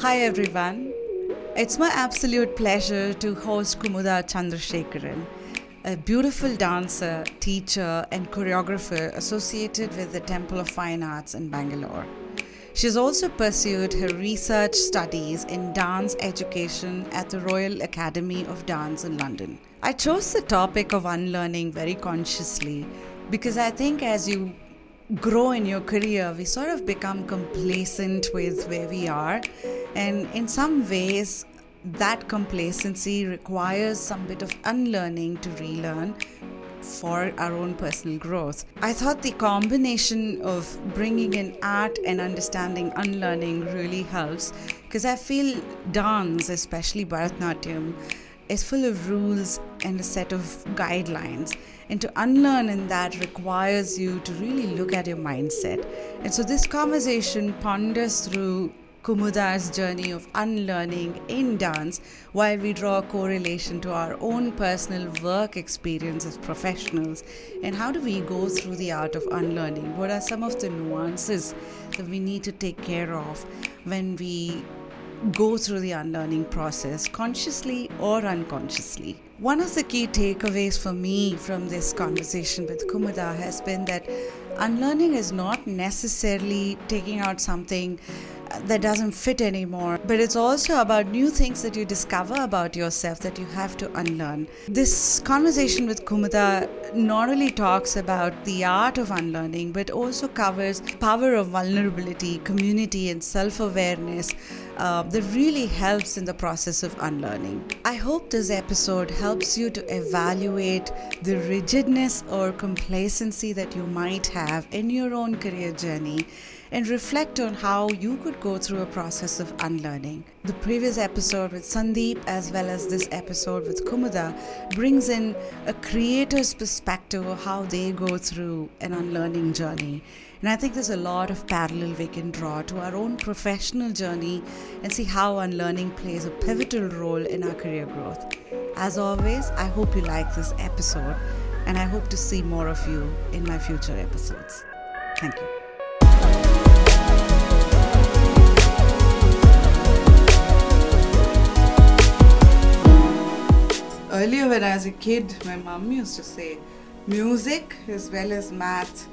Hi everyone. It's my absolute pleasure to host Kumudha Chandrasekaran, a beautiful dancer, teacher, and choreographer associated with the Temple of Fine Arts in Bangalore. She's also pursued her research studies in dance education at the Royal Academy of Dance in London. I chose the topic of unlearning very consciously because I think as you grow in your career, we sort of become complacent with where we are. And in some ways, that complacency requires some bit of unlearning to relearn for our own personal growth. I thought the combination of bringing in art and understanding unlearning really helps because I feel dance, especially Bharatanatyam, is full of rules and a set of guidelines. And to unlearn in that requires you to really look at your mindset. And so this conversation ponders through Kumudha's journey of unlearning in dance while we draw a correlation to our own personal work experience as professionals. And how do we go through the art of unlearning? What are some of the nuances that we need to take care of when we go through the unlearning process, consciously or unconsciously. One of the key takeaways for me from this conversation with Kumudha has been that unlearning is not necessarily taking out something that doesn't fit anymore. But it's also about new things that you discover about yourself that you have to unlearn. This conversation with Kumudha not only talks about the art of unlearning, but also covers power of vulnerability, community, and self-awareness. Uh, that really helps in the process of unlearning. I hope this episode helps you to evaluate the rigidness or complacency that you might have in your own career journey and reflect on how you could go through a process of unlearning. The previous episode with Sandeep, as well as this episode with Kumudha, brings in a creator's perspective of how they go through an unlearning journey. And I think there's a lot of parallel we can draw to our own professional journey and see how unlearning plays a pivotal role in our career growth. As always, I hope you like this episode and I hope to see more of you in my future episodes. Thank you. Earlier when I was a kid, my mom used to say, music as well as math,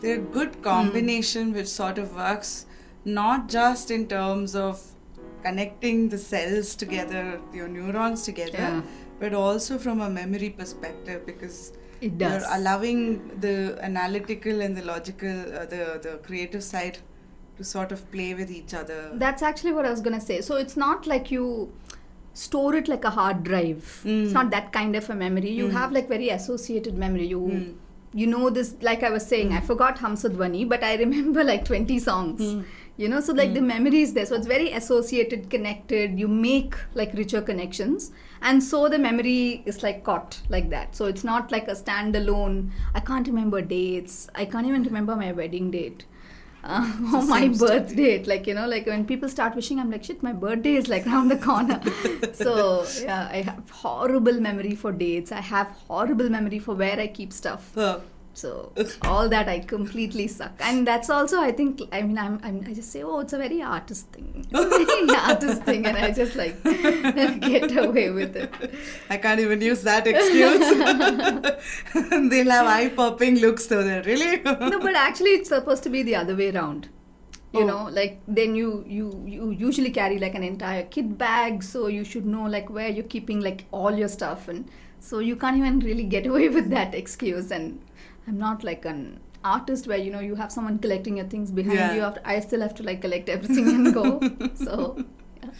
they're a good combination mm. which sort of works not just in terms of connecting the cells together, your neurons together, yeah. but also from a memory perspective because it does. you're allowing the analytical and the logical, uh, the the creative side to sort of play with each other. That's actually what I was gonna say. So it's not like you store it like a hard drive. Mm. It's not that kind of a memory. You mm. have like very associated memory. You mm. you know this like I was saying, I mm. forgot Hamsadhwani, but I remember like 20 songs. Mm. You know, so like the memory is there. So it's very associated, connected. You make like richer connections. And so the memory is like caught like that. So it's not like a standalone, I can't remember dates. I can't even remember my wedding date uh, on my birth date. Like, you know, like when people start wishing, I'm like, shit, my birthday is like around the corner. so, yeah, I have horrible memory for dates. I have horrible memory for where I keep stuff. So all that I completely suck, and that's also I think I mean I'm, I'm I just say oh it's a very artist thing, it's a very artist thing, and I just like get away with it. I can't even use that excuse. They'll have eye popping looks though. There really. no, but actually it's supposed to be the other way around you oh. know like then you you you usually carry like an entire kit bag so you should know like where you're keeping like all your stuff and so you can't even really get away with that excuse and I'm not like an artist where you know you have someone collecting your things behind yeah. you. After, I still have to like collect everything and go. so. Yeah.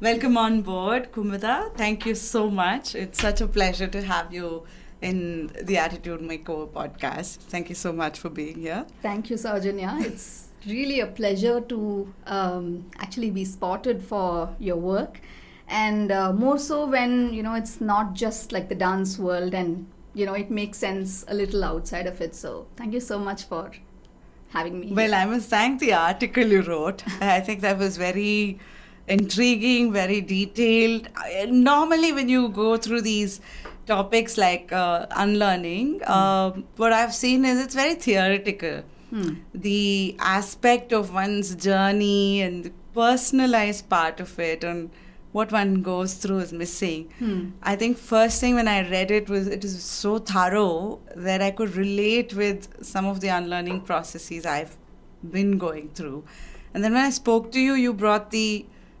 Welcome on board, Kumudha. Thank you so much. It's such a pleasure to have you in the Attitude Makeover podcast. Thank you so much for being here. Thank you, Sowjanya. It's really a pleasure to um, actually be spotted for your work and uh, more so when you know it's not just like the dance world and you know it makes sense a little outside of it so thank you so much for having me well here. i must thank the article you wrote i think that was very intriguing very detailed normally when you go through these topics like uh, unlearning mm. uh, what i've seen is it's very theoretical Hmm. the aspect of one's journey and the personalized part of it and what one goes through is missing. Hmm. I think first thing when I read it was it is so thorough that I could relate with some of the unlearning processes I've been going through. And then when I spoke to you, you brought the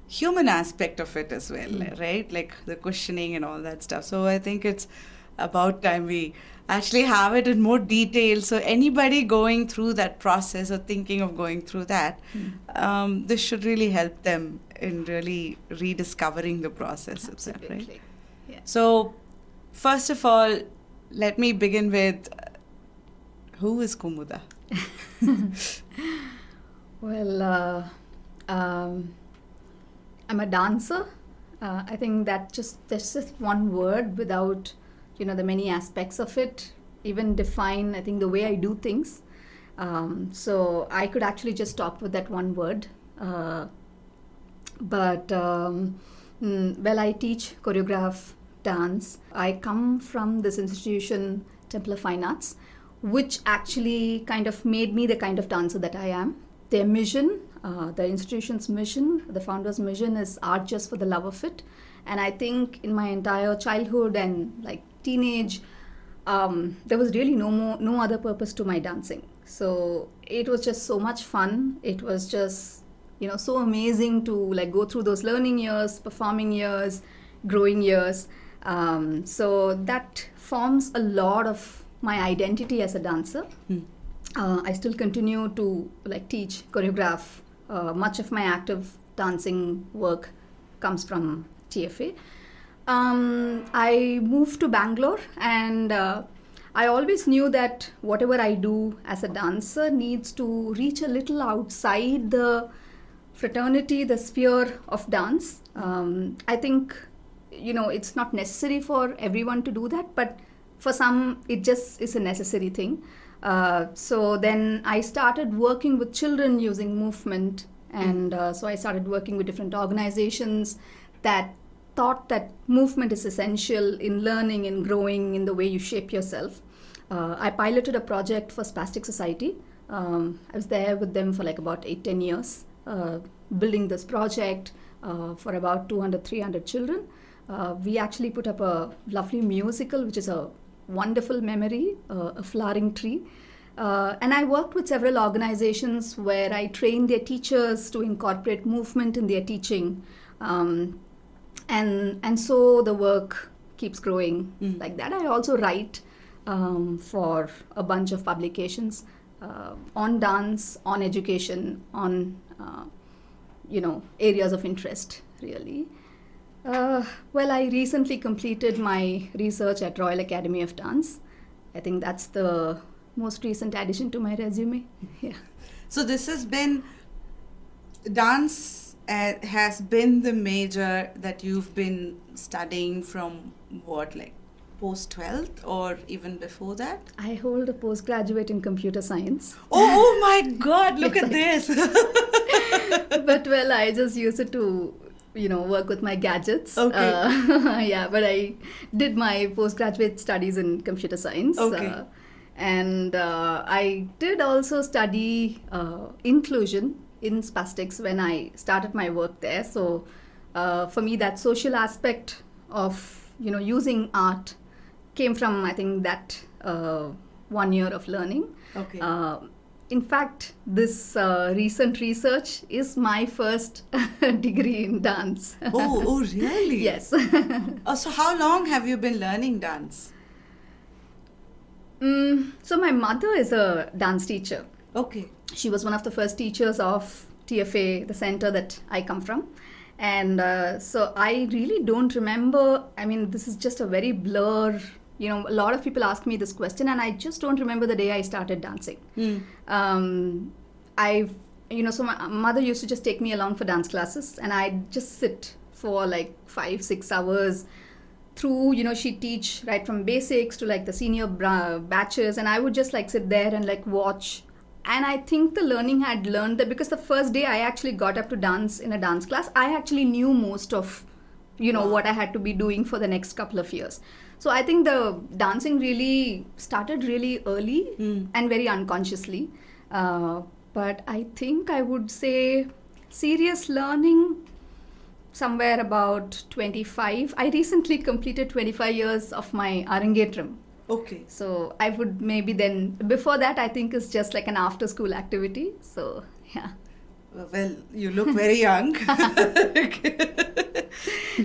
human aspect of it as well, Mm. right? Like the questioning and all that stuff. So I think it's about time we actually have it in more detail. So anybody going through that process or thinking of going through that, Hmm. um, this should really help them in really rediscovering the process itself, right? Yeah. So, first of all, let me begin with uh, who is Kumudha? Well, uh, um, I'm a dancer. Uh, I think that just there's just one word without, you know, the many aspects of it. Even define, I think, the way I do things. Um, so I could actually just talk with that one word. Uh, but um, mm, well, I teach, choreograph, dance. I come from this institution, Temple of Fine Arts, which actually kind of made me the kind of dancer that I am. Their mission, uh, the institution's mission, the founder's mission is art just for the love of it. And I think in my entire childhood and like teenage, um, there was really no more, no other purpose to my dancing. So it was just so much fun. It was just, you know, so amazing to like go through those learning years, performing years, growing years. Um, so that forms a lot of my identity as a dancer. Hmm. Uh, I still continue to like teach, choreograph. Uh, much of my active dancing work comes from TFA. Um, I moved to Bangalore and uh, I always knew that whatever I do as a dancer needs to reach a little outside the fraternity, the sphere of dance. Um, I think, you know, it's not necessary for everyone to do that, but for some, it just is a necessary thing. Uh, so then I started working with children using movement, and uh, so I started working with different organizations that thought that movement is essential in learning and growing in the way you shape yourself. Uh, I piloted a project for Spastic Society. Um, I was there with them for like about eight, ten years, building this project uh, for about 200, 300 children. Uh, we actually put up a lovely musical, which is a wonderful memory, uh, a flowering tree. Uh, and I worked with several organizations where I trained their teachers to incorporate movement in their teaching. Um, and, and so the work keeps growing Mm. like that. I also write um, for a bunch of publications uh, on dance, on education, on uh, you know areas of interest really. Uh, well, I recently completed my research at Royal Academy of Dance. I think that's the most recent addition to my resume. Yeah. So, this has been dance uh, has been the major that you've been studying from what, like post 12th or even before that? I hold a postgraduate in computer science. Oh, oh my god, look at this! but well, I just use it to, you know, work with my gadgets. Okay. Uh, yeah, but I did my postgraduate studies in computer science. Okay. Uh, and uh, I did also study uh, inclusion in spastics when I started my work there. So uh, for me, that social aspect of you know using art came from I think that uh, one year of learning. Okay. Uh, in fact, this uh, recent research is my first degree in dance. oh, oh, really? yes. Oh, so, how long have you been learning dance? mm, so, my mother is a dance teacher. Okay. She was one of the first teachers of TFA, the center that I come from. And uh, so I really don't remember. I mean, this is just a very blur. You know, a lot of people ask me this question, and I just don't remember the day I started dancing. Hmm. um, I, you know, so my mother used to just take me along for dance classes, and I'd just sit for like five, six hours through. You know, she'd teach right from basics to like the senior bra- batches, and I would just like sit there and like watch. And I think the learning had learned that because the first day I actually got up to dance in a dance class, I actually knew most of, you know, Wow. what I had to be doing for the next couple of years. So I think the dancing really started really early Mm. and very unconsciously. Uh, but I think I would say serious learning somewhere about 25 i recently completed 25 years of my arangetram Okay. so i would maybe then before that i think it's just like an after school activity so yeah Well, you look very young.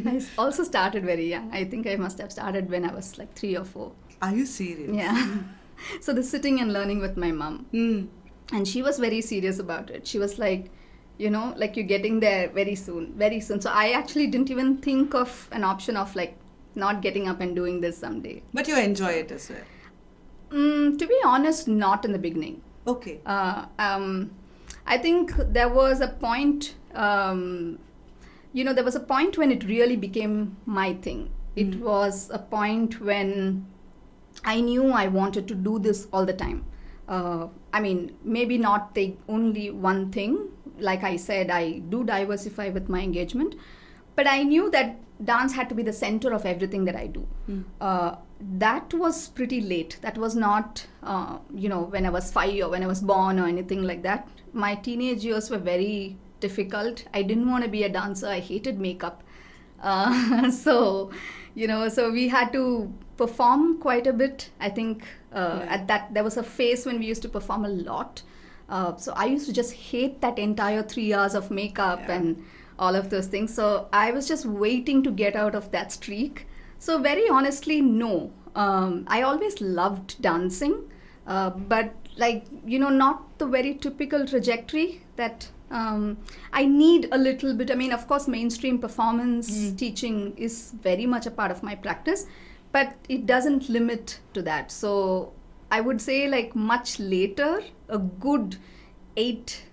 I also started very young i think i must have started when i was like 3 or 4 Are you serious? yeah so the sitting and learning with my mom Hmm. and she was very serious about it she was like you know like you're getting there very soon very soon so i actually didn't even think of an option of like not getting up and doing this someday But you enjoy it as well. mm, to be honest not in the beginning Okay. uh, um, I think there was a point, um, you know, there was a point when it really became my thing. It Mm. was a point when I knew I wanted to do this all the time. Uh, I mean, maybe not take only one thing. Like I said, I do diversify with my engagement, but I knew that dance had to be the center of everything that I do. Mm. Uh, that was pretty late. That was not, uh, you know, when I was five or when I was born or anything like that. My teenage years were very difficult. I didn't want to be a dancer. I hated makeup. Uh, so, you know, so we had to perform quite a bit. I think uh, Yeah. at that there was a phase when we used to perform a lot. Uh, so I used to just hate that entire three hours of makeup Yeah. and all of those things. So I was just waiting to get out of that streak. So very honestly, no. Um, I always loved dancing, uh, but like you know, not the very typical trajectory that um, I need a little bit. I mean, of course, mainstream performance Mm. teaching is very much a part of my practice, but it doesn't limit to that. So I would say, like much later, a good eight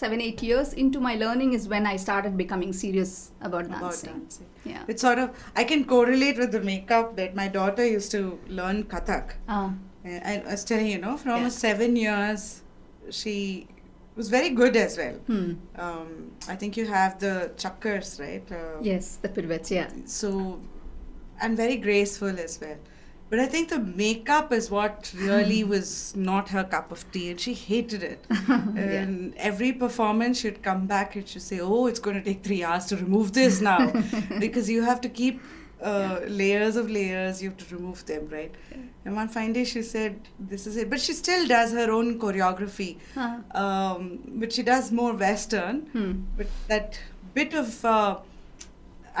seven eight years into my learning is when i started becoming serious about About dancing dancing. yeah It's sort of, I can correlate with the makeup that My daughter used to learn Kathak. uh, And I was telling you, know, for Yeah. almost seven years, she was very good as well. hmm. Um, I think you have the chakkars, right? Uh, yes the pirouettes yeah So, and very graceful as well. But I think the makeup is what really was not her cup of tea, and she hated it. Yeah. And every performance, she'd come back and she'd say, "Oh, it's going to take three hours to remove this now," because you have to keep uh, layers of layers. You have to remove them, right? And one fine day, she said, "This is it," but she still does her own choreography. Uh, Um, but she does more Western hmm. but that bit of uh,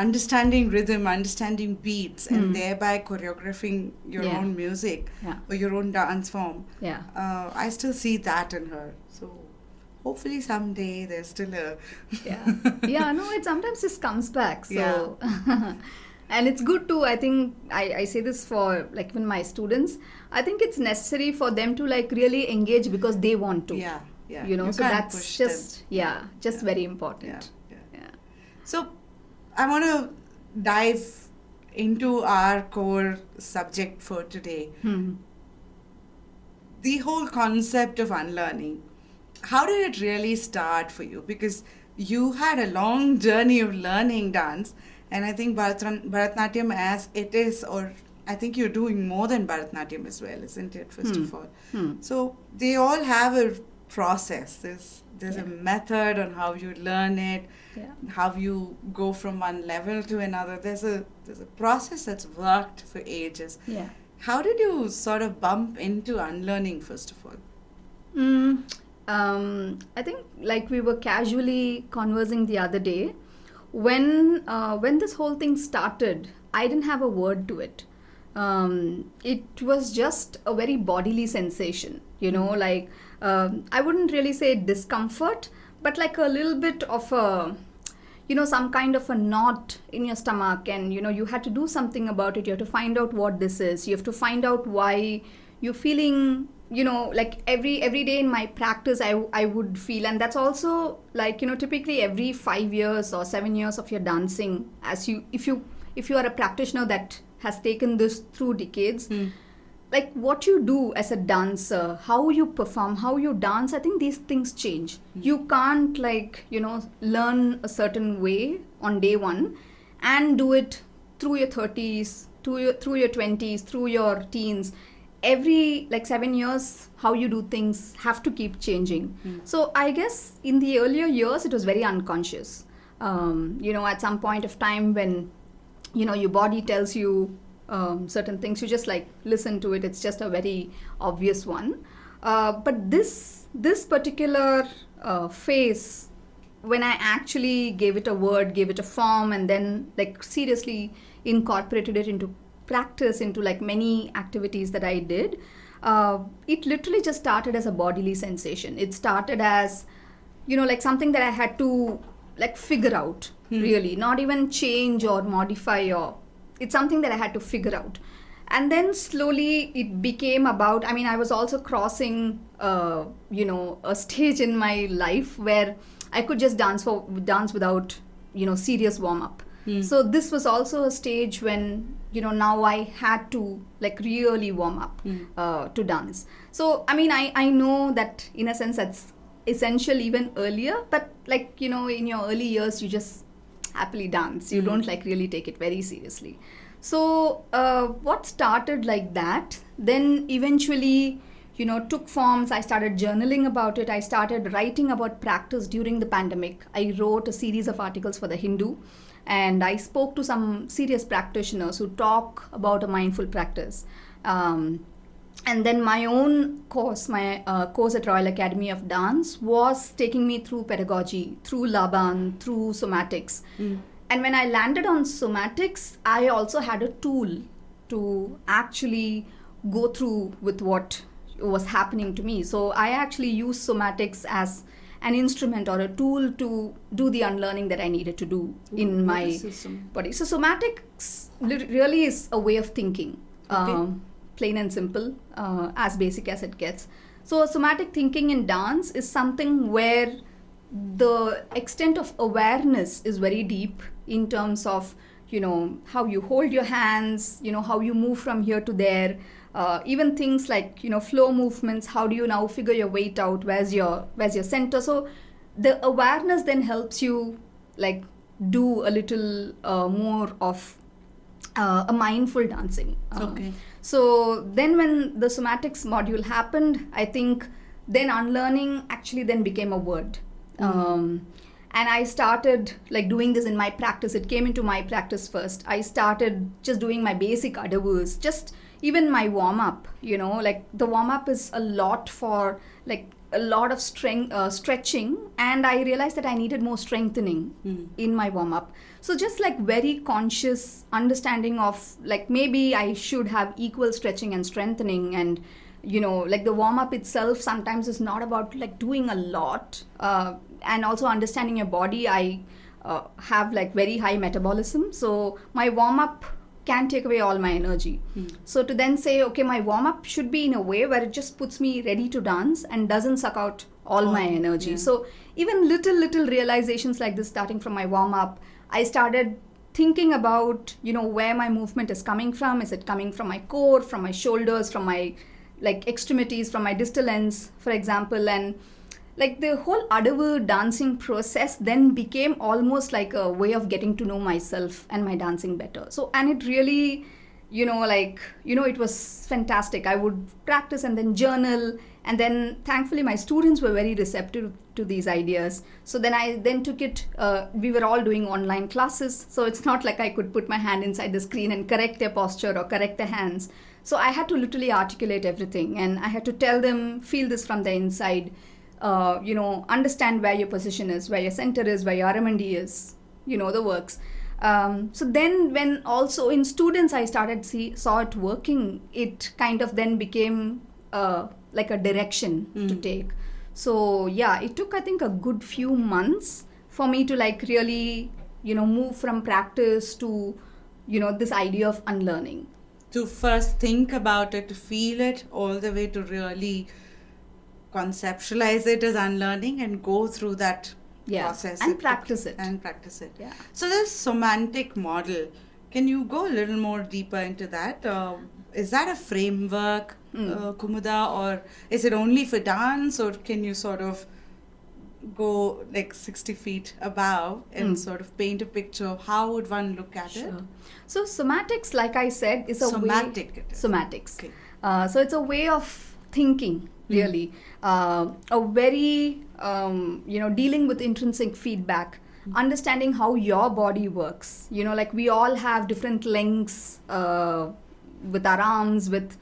understanding rhythm, understanding beats, and Hmm. thereby choreographing your Yeah. own music yeah or your own dance form, yeah uh, I still see that in her. So hopefully someday there's still a yeah yeah no it sometimes just comes back so and it's good too i think I, I say this for like even my students i think it's necessary for them to like really engage because they want to yeah yeah you know so can't that's push them. just yeah just Yeah. very yeah, important yeah. yeah. So I want to dive into our core subject for today. Hmm. the whole concept of unlearning how did it really start for you because you had a long journey of learning dance and i think bharatnatyam as it is or i think you're doing more than bharatnatyam as well isn't it first Hmm. of all Hmm. so they all have a process there's there's a method on how you learn it yeah. How you go from one level to another there's a there's a process that's worked for ages. Yeah. How did you sort of bump into unlearning first of all? Mm, um, I think like we were casually conversing the other day, when uh, when this whole thing started, I didn't have a word to it. Um, it was just a very bodily sensation, you know, like um, I wouldn't really say discomfort, but like a little bit of a you know some kind of a knot in your stomach and you know you had to do something about it. You have to find out what this is. You have to find out why you're feeling you know like every every day in my practice i i would feel. And that's also like you know typically every 5 years or 7 years of your dancing as you if you if you are a practitioner that has taken this through decades hmm. Like what you do as a dancer how you perform how you dance i think these things change. You can't like you know learn a certain way on day one and do it through your 30s through your through your 20s through your teens. Every like seven years how you do things have to keep changing. So i guess in the earlier years it was very unconscious. Um, you know at some point of time when you know your body tells you um, certain things. You just like listen to it. It's just a very obvious one. Uh, but this this particular uh, phase when i actually gave it a word gave it a form and then like seriously incorporated it into practice into like many activities that i did uh, it literally just started as a bodily sensation. It started as you know like something that i had to like figure out really. Not even change or modify or it's something that i had to figure out. And then slowly it became about i mean i was also crossing uh, you know a stage in my life where i could just dance for dance without you know serious warm up. So this was also a stage when you know now i had to like really warm up uh, to dance. So i mean i i know that in a sense that's essential even earlier but like you know in your early years you just happily dance you don't like really take it very seriously. So uh, what started like that then eventually you know took forms. I started journaling about it. I started writing about practice during the pandemic. I wrote a series of articles for the hindu and i spoke to some serious practitioners who talk about a mindful practice. Um, and then my own course my uh, course at royal academy of dance was taking me through pedagogy through laban through somatics. And when i landed on somatics i also had a tool to actually go through with what was happening to me. So i actually used somatics as an instrument or a tool to do the unlearning that i needed to do in my body. So somatics really is a way of thinking. Um, plain and simple uh, as basic as it gets. So somatic thinking in dance is something where the extent of awareness is very deep in terms of you know how you hold your hands you know how you move from here to there uh, even things like you know flow movements how do you now figure your weight out where's your where's your center? So the awareness then helps you like do a little uh, more of uh, a mindful dancing. Uh, Okay. So then when the somatics module happened i think then unlearning actually then became a word. Um, and i started like doing this in my practice. It came into my practice first. I started just doing my basic adavus just even my warm up you know like the warm up is a lot for like a lot of strength uh, stretching. And i realized that i needed more strengthening in my warm up so just like very conscious understanding of like maybe i should have equal stretching and strengthening and you know like the warm up itself sometimes is not about like doing a lot uh, and also understanding your body i uh, have like very high metabolism. So my warm up can take away all my energy. So to then say okay my warm up should be in a way where it just puts me ready to dance and doesn't suck out all my Oh, energy. yeah. so even little little realizations like this starting from my warm up i started thinking about you know where my movement is coming from. Is it coming from my core from my shoulders from my like extremities from my distal ends for example? And like the whole adavu dancing process then became almost like a way of getting to know myself and my dancing better. So and it really you know like you know it was fantastic. I would practice and then journal and then thankfully my students were very receptive to these ideas. So then i then took it uh, we were all doing online classes. So it's not like i could put my hand inside the screen and correct their posture or correct their hands. So i had to literally articulate everything and i had to tell them feel this from the inside uh, you know understand where your position is where your center is where your aramandi is you know the works. Um, so then when also in students i started see saw it working. It kind of then became uh, like a direction to mm. take so yeah it took i think a good few months for me to like really you know move from practice to you know this idea of unlearning to first think about it, to feel it, all the way to really conceptualize it as unlearning and go through that Yeah, process and it- practice it. and practice it. Yeah. So this semantic model, can you go a little more deeper into that? Uh, is that a framework, Hmm. uh, Kumudha, or is it only for dance, or can you sort of go like 60 feet above and Hmm. sort of paint a picture? Of how would one look at it? So somatics, like I said, is a Somatic way. Somatics. Okay. Uh, so it's a way of thinking, really. Uh, a very, um, you know, dealing with intrinsic feedback, understanding how your body works. You know, like we all have different lengths uh, with our arms, with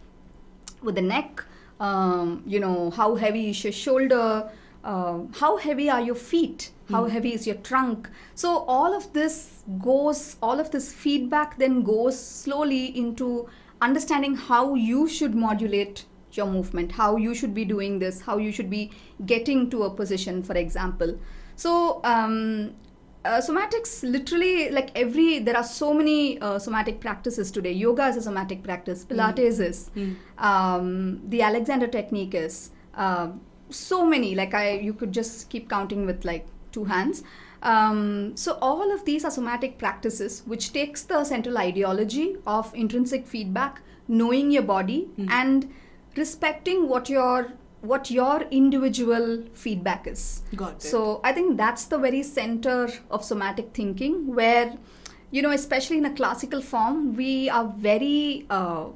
with the neck. Um, you know, how heavy is your shoulder? Uh, how heavy are your feet? How heavy is your trunk? So all of this goes, all of this feedback then goes slowly into understanding how you should modulate your movement, how you should be doing this, how you should be getting to a position, for example. So um, uh, somatics literally like every there are so many uh, somatic practices today. Yoga is a somatic practice. Pilates is. Um, the alexander technique is. Uh, so many. Like i you could just keep counting with like two hands. Um, so all of these are somatic practices which takes the central ideology of intrinsic feedback knowing your body and respecting what your what your individual feedback is. Got it. so i think that's the very center of somatic thinking where you know especially in a classical form we are very uh,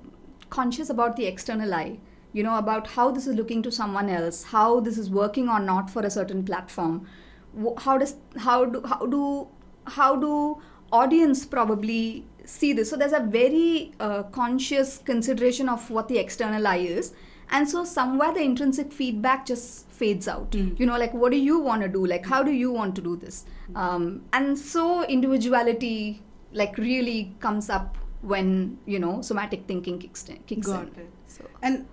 conscious about the external eye you know about how this is looking to someone else how this is working or not for a certain platform. How does how do how do how do audience probably see this? So there's a very uh, conscious consideration of what the external eye is and so somewhere the intrinsic feedback just fades out you know like what do you want to do like how do you want to do this um, and so individuality like really comes up when you know somatic thinking kicks in, kicks Got in. it. So And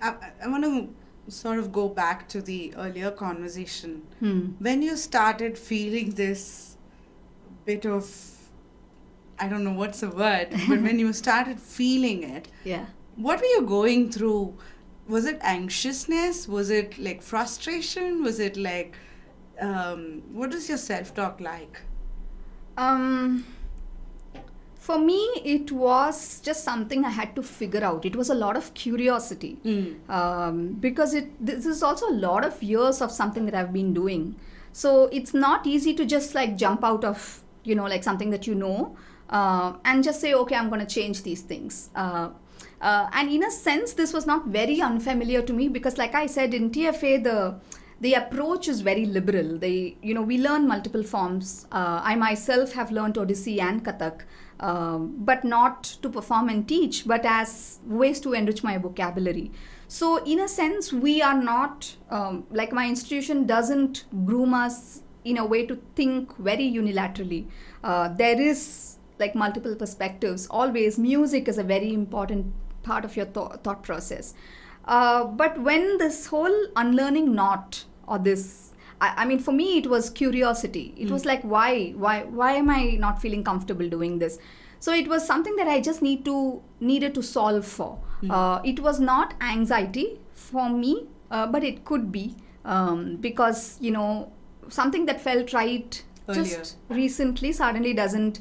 I, I want to sort of go back to the earlier conversation. hmm. When you started feeling this bit of, I don't know what's the word, but when you started feeling it, yeah what were you going through? Was it anxiousness? Was it like frustration? Was it like, um, what is your self talk like? Um, for me, it was just something I had to figure out. It was a lot of curiosity Mm. um, because it this is also a lot of years of something that I've been doing. So it's not easy to just like jump out of you know like something that you know uh, and just say okay I'm going to change these things. Uh, uh, and in a sense, this was not very unfamiliar to me because, like I said, in TFA the the approach is very liberal. They, you know, we learn multiple forms. Uh, I myself have learned Odissi and Kathak, um, but not to perform and teach, but as ways to enrich my vocabulary. So, in a sense, we are not um, like my institution doesn't groom us in a way to think very unilaterally. Uh, there is like multiple perspectives. Always, music is a very important part of your thou- thought process. Uh, but when this whole unlearning knot or this I, I mean for me it was curiosity. It was like why why why am i not feeling comfortable doing this? So it was something that i just need to needed to solve for. Uh, it was not anxiety for me uh, but it could be um, because you know something that felt right Earlier. just recently suddenly doesn't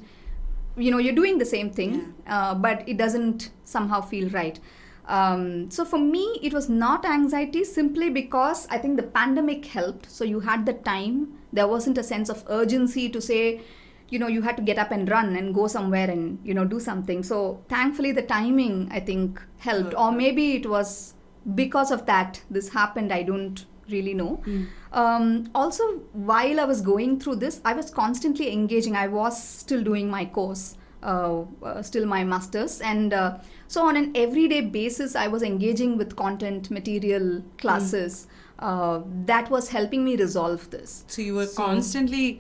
you know you're doing the same thing uh, but it doesn't somehow feel right. Um, so for me it was not anxiety simply because i think the pandemic helped. So you had the time. There wasn't a sense of urgency to say you know you had to get up and run and go somewhere and you know do something. So thankfully the timing i think helped. Or maybe it was because of that this happened. I don't really know um, also while i was going through this i was constantly engaging. I was still doing my course uh, uh, still my masters. And uh, so on an everyday basis i was engaging with content material classes. Uh, that was helping me resolve this. So you were So- constantly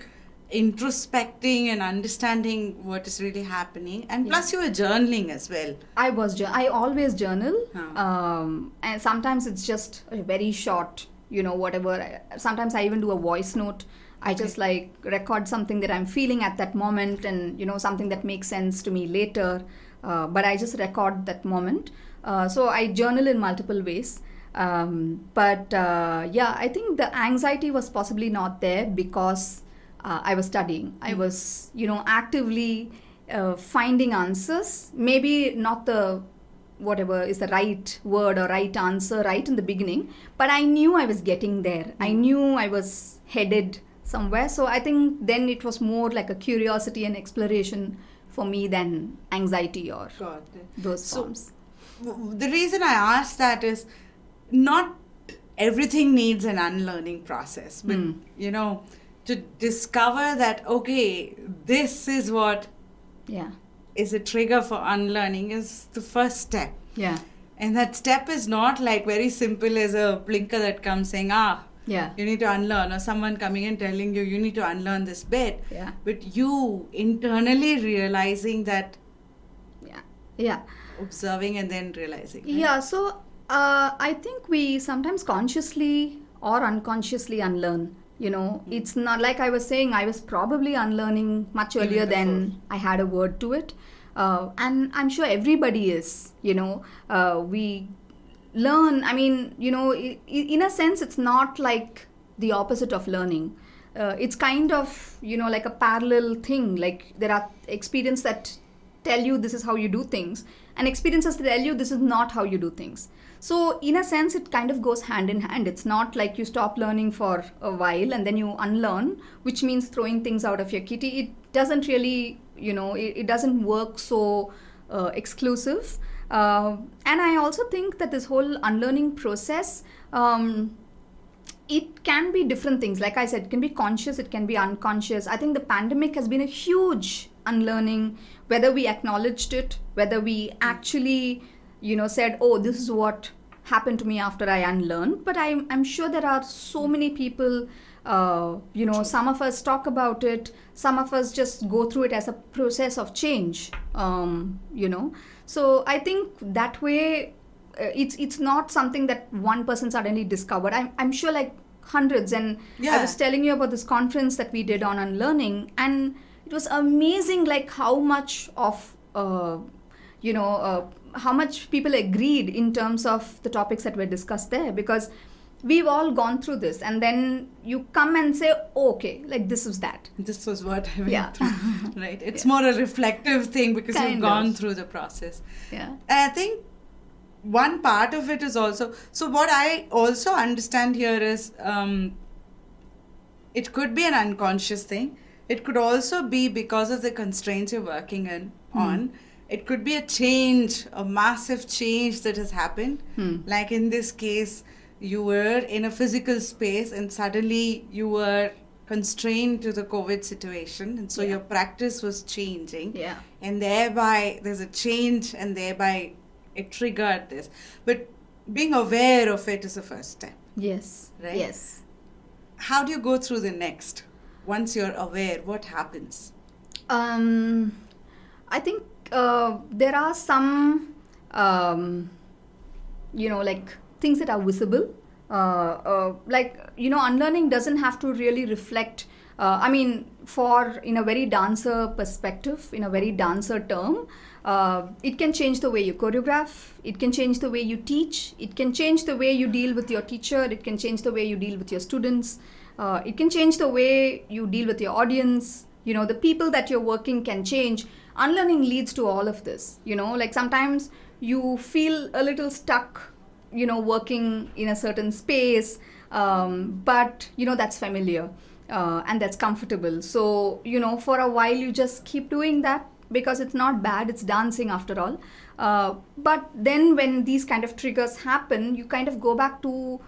introspecting and understanding what is really happening, and plus you were journaling as well. I was I always journal, Huh. um, and sometimes it's just a very short, you know, whatever. Sometimes I even do a voice note. I just like record something that I'm feeling at that moment, and you know, something that makes sense to me later. Uh, but I just record that moment. Uh, so I journal in multiple ways. Um, but uh, yeah, I think the anxiety was possibly not there because uh, I was studying. I was, you know, actively uh, finding answers. Maybe not the whatever is the right word or right answer right in the beginning, but I knew I was getting there. I knew I was headed somewhere. So I think then it was more like a curiosity and exploration for me than anxiety or those So- forms. w- the reason I ask that is not everything needs an unlearning process, but Hmm. you know, to discover that okay, this is what Yeah. Is a trigger for unlearning is the first step. Yeah. And that step is not like very simple as a blinker that comes saying, ah, Yeah. you need to unlearn, or someone coming and telling you, you need to unlearn this bit. Yeah. But you internally realizing that, Yeah. Yeah. observing and then realizing. right? Yeah, so uh, I think we sometimes consciously or unconsciously unlearn. You know, it's not like I was saying, I was probably unlearning much earlier than. I had a word to it. Uh, and I'm sure everybody is, you know, uh, we learn. I mean, you know, i- i- in a sense, it's not like the opposite of learning. Uh, it's kind of, you know, like a parallel thing. Like there are experiences that tell you this is how you do things, and experiences that tell you this is not how you do things. So, in a sense, it kind of goes hand in hand. It's not like you stop learning for a while and then you unlearn, which means throwing things out of your kitty. It doesn't really, you know, it, it doesn't work so uh, exclusive. Uh, and I also think that this whole unlearning process. Um, it can be different things like i said it can be conscious it can be unconscious i think the pandemic has been a huge unlearning whether we acknowledged it whether we actually you know said oh this is what happened to me after i unlearned but i'm, I'm sure there are so many people uh, you know some of us talk about it some of us just go through it as a process of change um, you know so i think that way uh, it's it's not something that one person suddenly discovered. I'm I'm sure like hundreds. And I was telling you about this conference that we did on unlearning, and it was amazing, like how much of uh, you know uh, how much people agreed in terms of the topics that were discussed there because we've all gone through this and then you come and say oh, okay like this was that This was what I went Yeah. through. right. It's more a reflective thing because Kind you've gone of. through the process. yeah And I think one part of it is also so what I also understand here is um, it could be an unconscious thing. It could also be because of the constraints you're working in on. It could be a change, a massive change that has happened. Hmm. Like in this case, you were in a physical space and suddenly you were constrained to the COVID situation, and so Yeah. your practice was changing. Yeah. And thereby there's a change and thereby it triggered this. But being aware of it is the first step. Yes. Right? yes. How do you go through the next? Once you're aware what happens? Um, I think uh, there are some, um, you know, like things that are visible. Uh, uh, like you know, unlearning doesn't have to really reflect. Uh, I mean, for in a very dancer perspective, in a very dancer term, uh, it can change the way you choreograph. It can change the way you teach. It can change the way you deal with your teacher. It can change the way you deal with your students. Uh, it can change the way you deal with your audience you know the people that you're working can change. Unlearning leads to all of this you know? Like sometimes you feel a little stuck you know working in a certain space um, but you know that's familiar uh, and that's comfortable. So you know for a while you just keep doing that because it's not bad it's dancing after all. Uh, but then when these kind of triggers happen you kind of go back to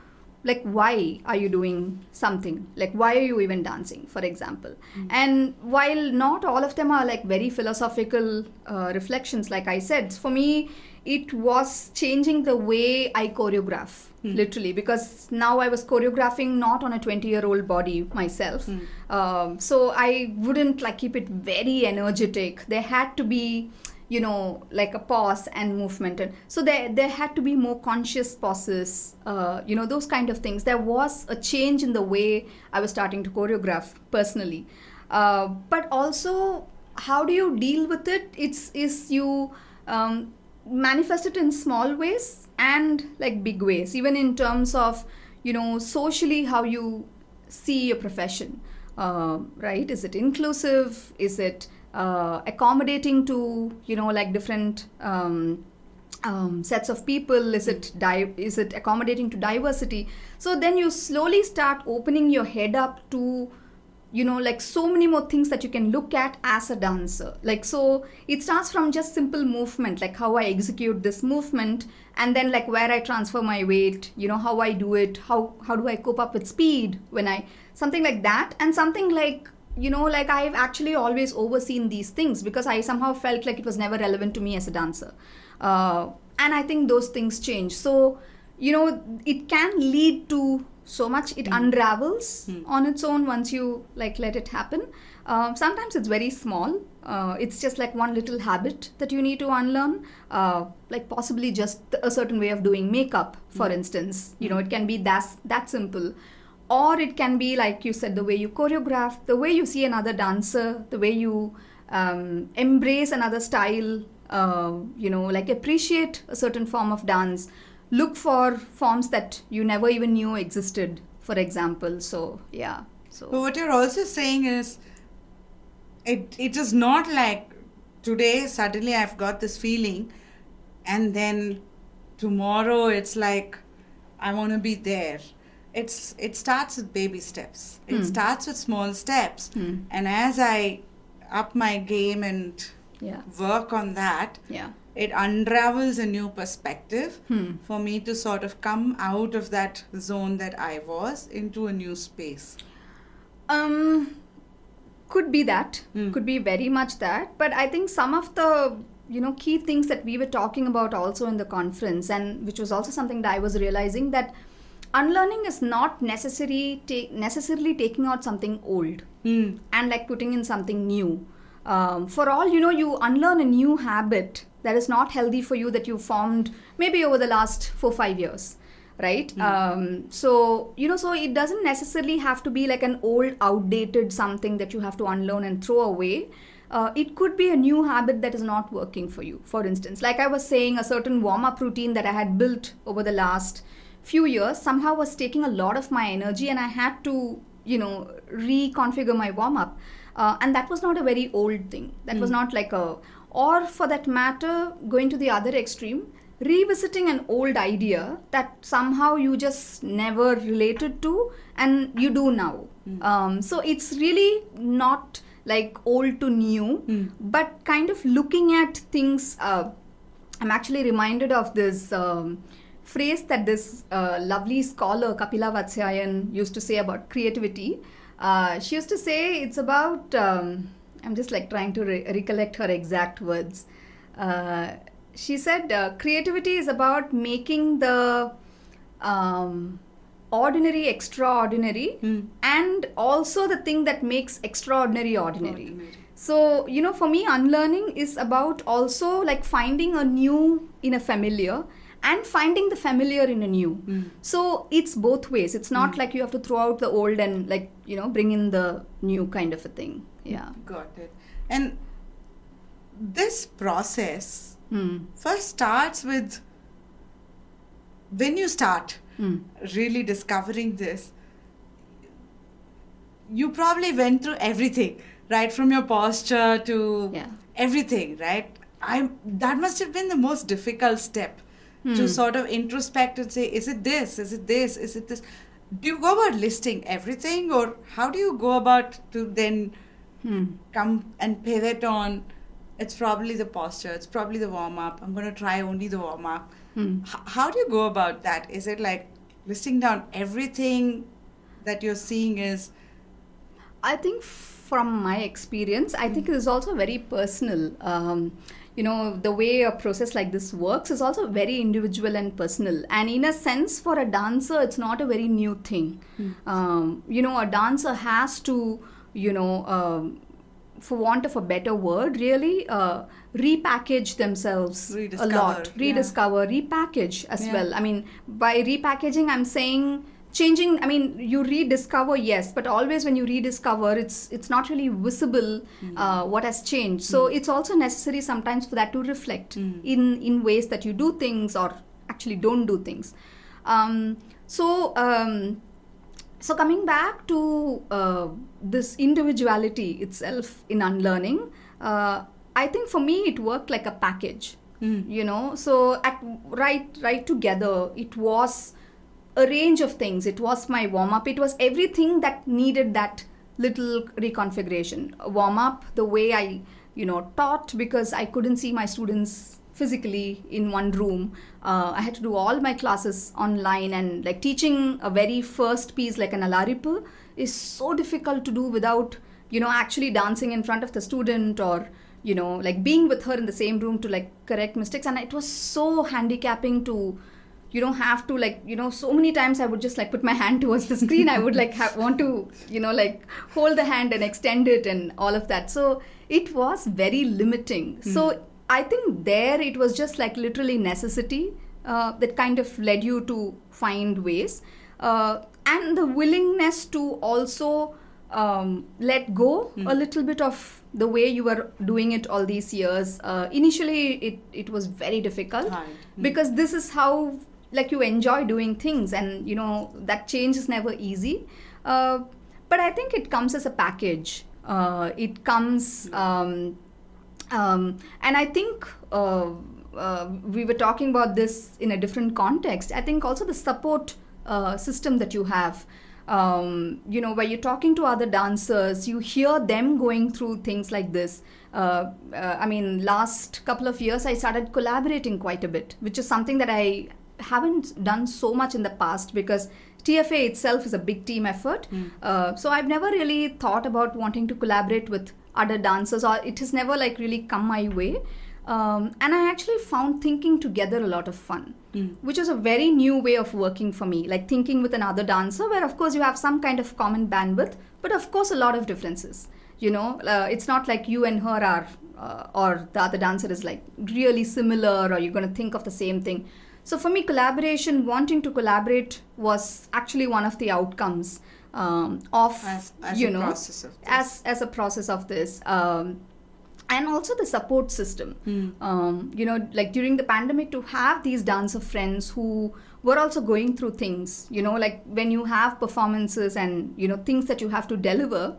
like why are you doing something? Like why are you even dancing for example? And while not all of them are like very philosophical uh, reflections like i said for me it was changing the way i choreograph literally. Because now i was choreographing not on a 20 year old body myself. Um, so i wouldn't like keep it very energetic. There had to be you know like a pause and movement. And so there there had to be more conscious pauses uh, you know those kind of things. There was a change in the way i was starting to choreograph personally. Uh, but also how do you deal with it? It's is you um, manifest it in small ways and like big ways even in terms of you know socially how you see your profession. Uh, right? Is it inclusive? Is it uh, accommodating to you know like different um, um, sets of people? Is it di- is it accommodating to diversity? So then you slowly start opening your head up to you know like so many more things that you can look at as a dancer. Like so it starts from just simple movement like how i execute this movement and then like where i transfer my weight you know how i do it how how do i cope up with speed when i something like that. And something like you know like i've actually always overseen these things because i somehow felt like it was never relevant to me as a dancer. Uh, and i think those things change. So you know it can lead to so much. It unravels on its own once you like let it happen. Um, sometimes it's very small. Uh, it's just like one little habit that you need to unlearn. Uh, like possibly just a certain way of doing makeup for instance. You know it can be that that simple or it can be like you said the way you choreograph the way you see another dancer the way you um, embrace another style uh, you know like appreciate a certain form of dance. Look for forms that you never even knew existed for example. So yeah so. But what you're also saying is, it it is not like today suddenly I've got this feeling, and then tomorrow it's like I want to be there. It's it starts with baby steps. It Hmm. starts with small steps, Hmm. and as I up my game and yeah work on that, yeah it unravels a new perspective Hmm. for me to sort of come out of that zone that I was into a new space. Um, could be that. Hmm. Could be very much that. But I think some of the you know key things that we were talking about also in the conference, and which was also something that I was realizing that unlearning is not necessary ta- necessarily taking out something old Hmm. and like putting in something new. Um, for all you know, you unlearn a new habit that is not healthy for you that you formed maybe over the last four five years, right? Um, so you know, so it doesn't necessarily have to be like an old, outdated something that you have to unlearn and throw away. Uh, it could be a new habit that is not working for you. For instance, like I was saying, a certain warm up routine that I had built over the last few years somehow was taking a lot of my energy, and I had to, you know, reconfigure my warm up. Uh, and that was not a very old thing. That was not like a, or for that matter, going to the other extreme, revisiting an old idea that somehow you just never related to and you do now. Um, so it's really not like old to new, but kind of looking at things. Uh, I'm actually reminded of this um, phrase that this uh, lovely scholar Kapila Vatsyayan used to say about creativity. Uh, she used to say it's about, um, I'm just like trying to re- recollect her exact words. Uh, she said, uh, creativity is about making the um, ordinary extraordinary and also the thing that makes extraordinary ordinary. Ordinary. So, you know, for me, unlearning is about also like finding a new in a familiar and finding the familiar in a new. So, it's both ways. It's not like you have to throw out the old and like, you know, bring in the new kind of a thing. Yeah. Got it. And this process Hmm. first starts with when you start Hmm. really discovering this, you probably went through everything, right? From your posture to Yeah. everything, right? I that must have been the most difficult step to Hmm. sort of introspect and say, is it this? Is it this? Is it this? Do you go about listing everything, or how do you go about to then Hmm. come and pivot on? It's probably the posture. It's probably the warm up. I'm going to try only the warm up. Hmm. H- how do you go about that? Is it like listing down everything that you're seeing is I think from my experience, I think it is also very personal. Um, you know, the way a process like this works is also very individual and personal. And in a sense, for a dancer, it's not a very new thing. Um, you know, a dancer has to, you know, um, for want of a better word, really uh, repackage themselves a Rediscover, lot, yeah. rediscover, repackage as Yeah. well. I mean, by repackaging, I'm saying changing. I mean, you rediscover, yes, but always when you rediscover, it's it's not really visible Hmm. uh, what has changed. So it's also necessary sometimes for that to reflect Hmm. in in ways that you do things or actually don't do things. Um, so. Um, so coming back to uh, this individuality itself in unlearning uh, i think for me it worked like a package Mm. you know so at right right together it was a range of things it was my warm up it was everything that needed that little reconfiguration. Warm up the way I, you know, taught because I couldn't see my students physically in one room. Uh, I had to do all my classes online and like teaching a very first piece like an Alaripu is so difficult to do without, you know, actually dancing in front of the student or you know like being with her in the same room to like correct mistakes and it was so handicapping to you don't have to like you know so many times i would just like put my hand towards the screen i would like have, want to you know like hold the hand and extend it and all of that so it was very limiting mm. so i think there it was just like literally necessity uh, that kind of led you to find ways uh, and the willingness to also um, let go mm. a little bit of the way you were doing it all these years. Uh, initially, it, it was very difficult mm. because this is how like you enjoy doing things, and you know that change is never easy. Uh, but I think it comes as a package. Uh, it comes, um, um, and I think. Uh, uh, we were talking about this in a different context. I think also the support uh, system that you have um, you know, where you're talking to other dancers, you hear them going through things like this. Uh, uh, I mean, last couple of years, I started collaborating quite a bit, which is something that I haven't done so much in the past because TFA itself is a big team effort. Mm. Uh, so I've never really thought about wanting to collaborate with other dancers, or it has never like really come my way. Um, and I actually found thinking together a lot of fun, mm. which is a very new way of working for me. Like thinking with another dancer, where of course you have some kind of common bandwidth, but of course a lot of differences. You know, uh, it's not like you and her are, uh, or the other dancer is like really similar, or you're going to think of the same thing. So for me, collaboration, wanting to collaborate, was actually one of the outcomes um, of as, as you know as as a process of this. Um, and also the support system. Mm. Um, you know, like during the pandemic, to have these dancer friends who were also going through things. You know, like when you have performances and you know things that you have to deliver,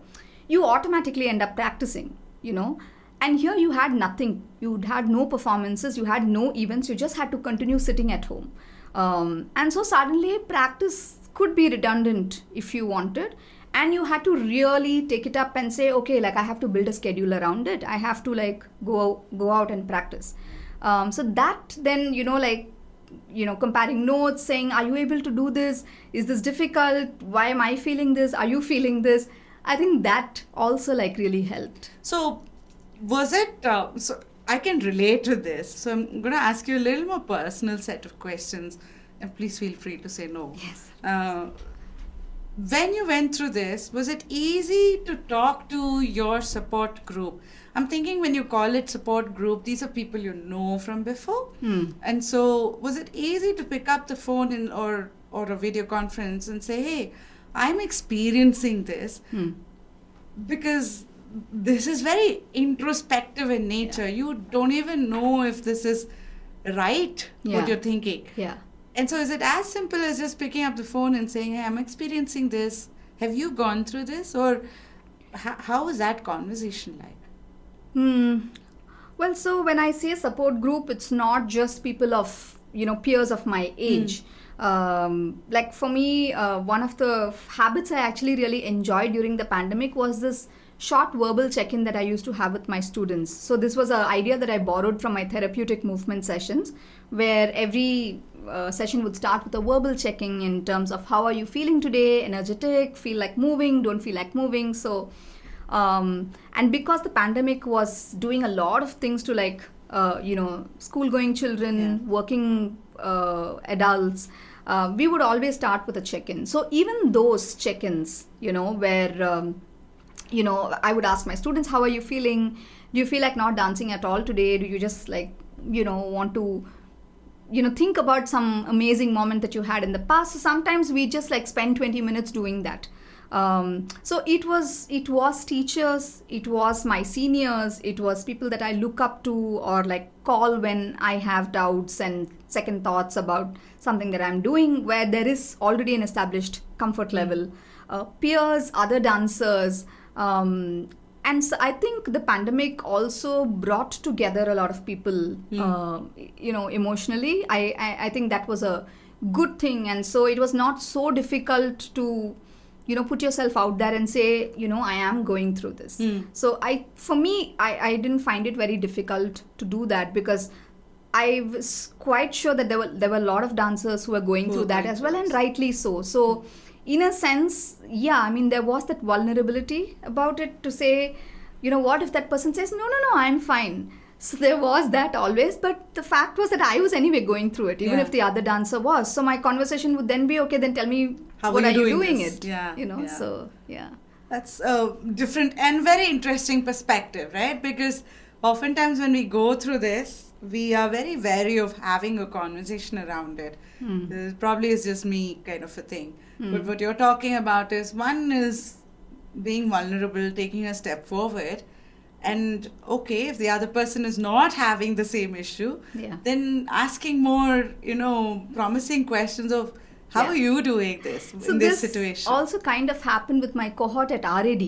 you automatically end up practicing. You know, and here you had nothing. You had no performances. You had no events. You just had to continue sitting at home. Um, and so suddenly, practice could be redundant if you wanted and you had to really take it up and say okay like i have to build a schedule around it i have to like go go out and practice um, so that then you know like you know comparing notes saying are you able to do this is this difficult why am i feeling this are you feeling this i think that also like really helped so was it uh, so i can relate to this so i'm going to ask you a little more personal set of questions and please feel free to say no yes uh, when you went through this, was it easy to talk to your support group? I'm thinking when you call it support group, these are people you know from before. Hmm. And so, was it easy to pick up the phone in, or or a video conference and say, "Hey, I'm experiencing this," hmm. because this is very introspective in nature. Yeah. You don't even know if this is right yeah. what you're thinking. Yeah. And so, is it as simple as just picking up the phone and saying, Hey, I'm experiencing this. Have you gone through this? Or h- how is that conversation like? Hmm. Well, so when I say support group, it's not just people of, you know, peers of my age. Mm. Um, like for me, uh, one of the habits I actually really enjoyed during the pandemic was this short verbal check-in that I used to have with my students. So this was an idea that I borrowed from my therapeutic movement sessions, where every uh, session would start with a verbal checking in terms of how are you feeling today, energetic, feel like moving, don't feel like moving. So, um, and because the pandemic was doing a lot of things to like, uh, you know, school-going children, yeah. working uh, adults. Uh, we would always start with a check-in. So even those check-ins, you know, where um, you know, I would ask my students, how are you feeling? Do you feel like not dancing at all today? Do you just like, you know, want to, you know, think about some amazing moment that you had in the past? So sometimes we just like spend 20 minutes doing that. Um, so it was it was teachers it was my seniors it was people that i look up to or like call when i have doubts and second thoughts about something that i'm doing where there is already an established comfort level uh, peers other dancers um, and so I think the pandemic also brought together a lot of people, mm. uh, you know, emotionally. I, I, I think that was a good thing, and so it was not so difficult to, you know put yourself out there and say you know i am going through this Mm. so i for me I, I didn't find it very difficult to do that because i was quite sure that there were there were a lot of dancers who were going through that as well and rightly so so in a sense yeah i mean there was that vulnerability about it to say you know what if that person says no no no i'm fine so there was that always but the fact was that i was anyway going through it even Yeah. if the other dancer was so my conversation would then be okay then tell me How what are you doing doing it Yeah, you know yeah. so yeah That's a different and very interesting perspective, right? Because oftentimes when we go through this, we are very wary of having a conversation around it. Hmm. This probably is just me kind of a thing. Hmm. But what you're talking about is one is being vulnerable, taking a step forward. And okay, if the other person is not having the same issue, yeah then asking more, you know, promising questions of how Yeah. are you doing this in this, situation? also kind of happened with my cohort at RAD.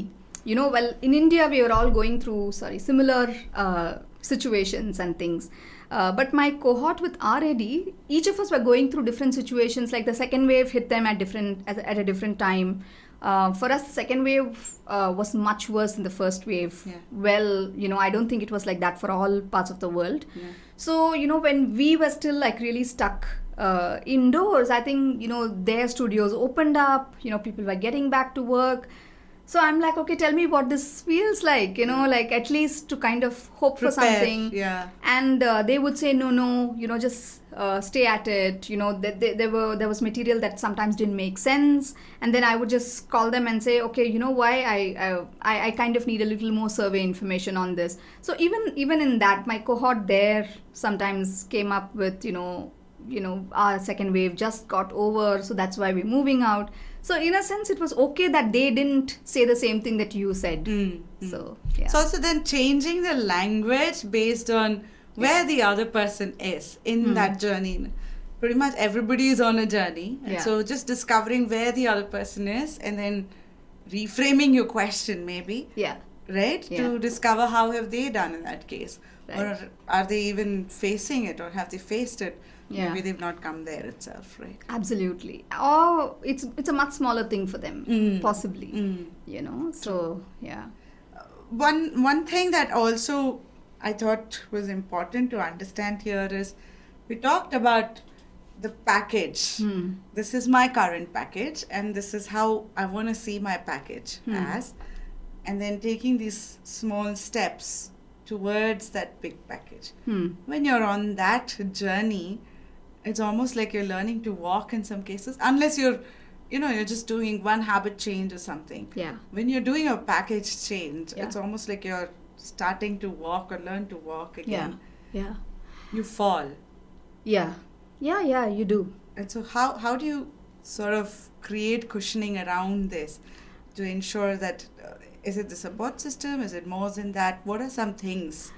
You know, well, in India, we were all going through, sorry, similar uh, situations and things. Uh, but my cohort with RAD, each of us were going through different situations. Like the second wave hit them at different at, at a different time. Uh, for us, the second wave uh, was much worse than the first wave. Yeah. Well, you know, I don't think it was like that for all parts of the world. Yeah. So, you know, when we were still like really stuck uh, indoors, I think, you know, their studios opened up, you know, people were getting back to work. So I'm like, okay, tell me what this feels like, you know, like at least to kind of hope for Prepare, something. Yeah. And uh, they would say, no, no, you know, just uh, stay at it. You know, that there were there was material that sometimes didn't make sense, and then I would just call them and say, okay, you know, why I I, I kind of need a little more survey information on this. So even even in that, my cohort there sometimes came up with, you know, you know, our second wave just got over, so that's why we're moving out. So in a sense, it was okay that they didn't say the same thing that you said. Mm, mm. So yeah. So also then changing the language based on where the other person is in Hmm. that journey. Pretty much everybody is on a journey. And Yeah. so just discovering where the other person is and then reframing your question maybe, yeah. right? Yeah. To discover how have they done in that case. Right. Or are they even facing it or have they faced it? Yeah. Maybe they've not come there itself, right? Absolutely. Or it's it's a much smaller thing for them, Mm. possibly. Mm. You know. So yeah. one one thing that also I thought was important to understand here is we talked about the package. Hmm. This is my current package, and this is how I want to see my package Hmm. as, and then taking these small steps towards that big package. Hmm. When you're on that journey, it's almost like you're learning to walk in some cases, unless you're, you know, you're just doing one habit change or something Yeah. when you're doing a package change, Yeah. it's almost like you're starting to walk or learn to walk Yeah. again. Yeah. You fall. Yeah. Yeah. Yeah. You do. And so, how, how do you sort of create cushioning around this to ensure that uh, is it the support system? Is it more than that? What are some things?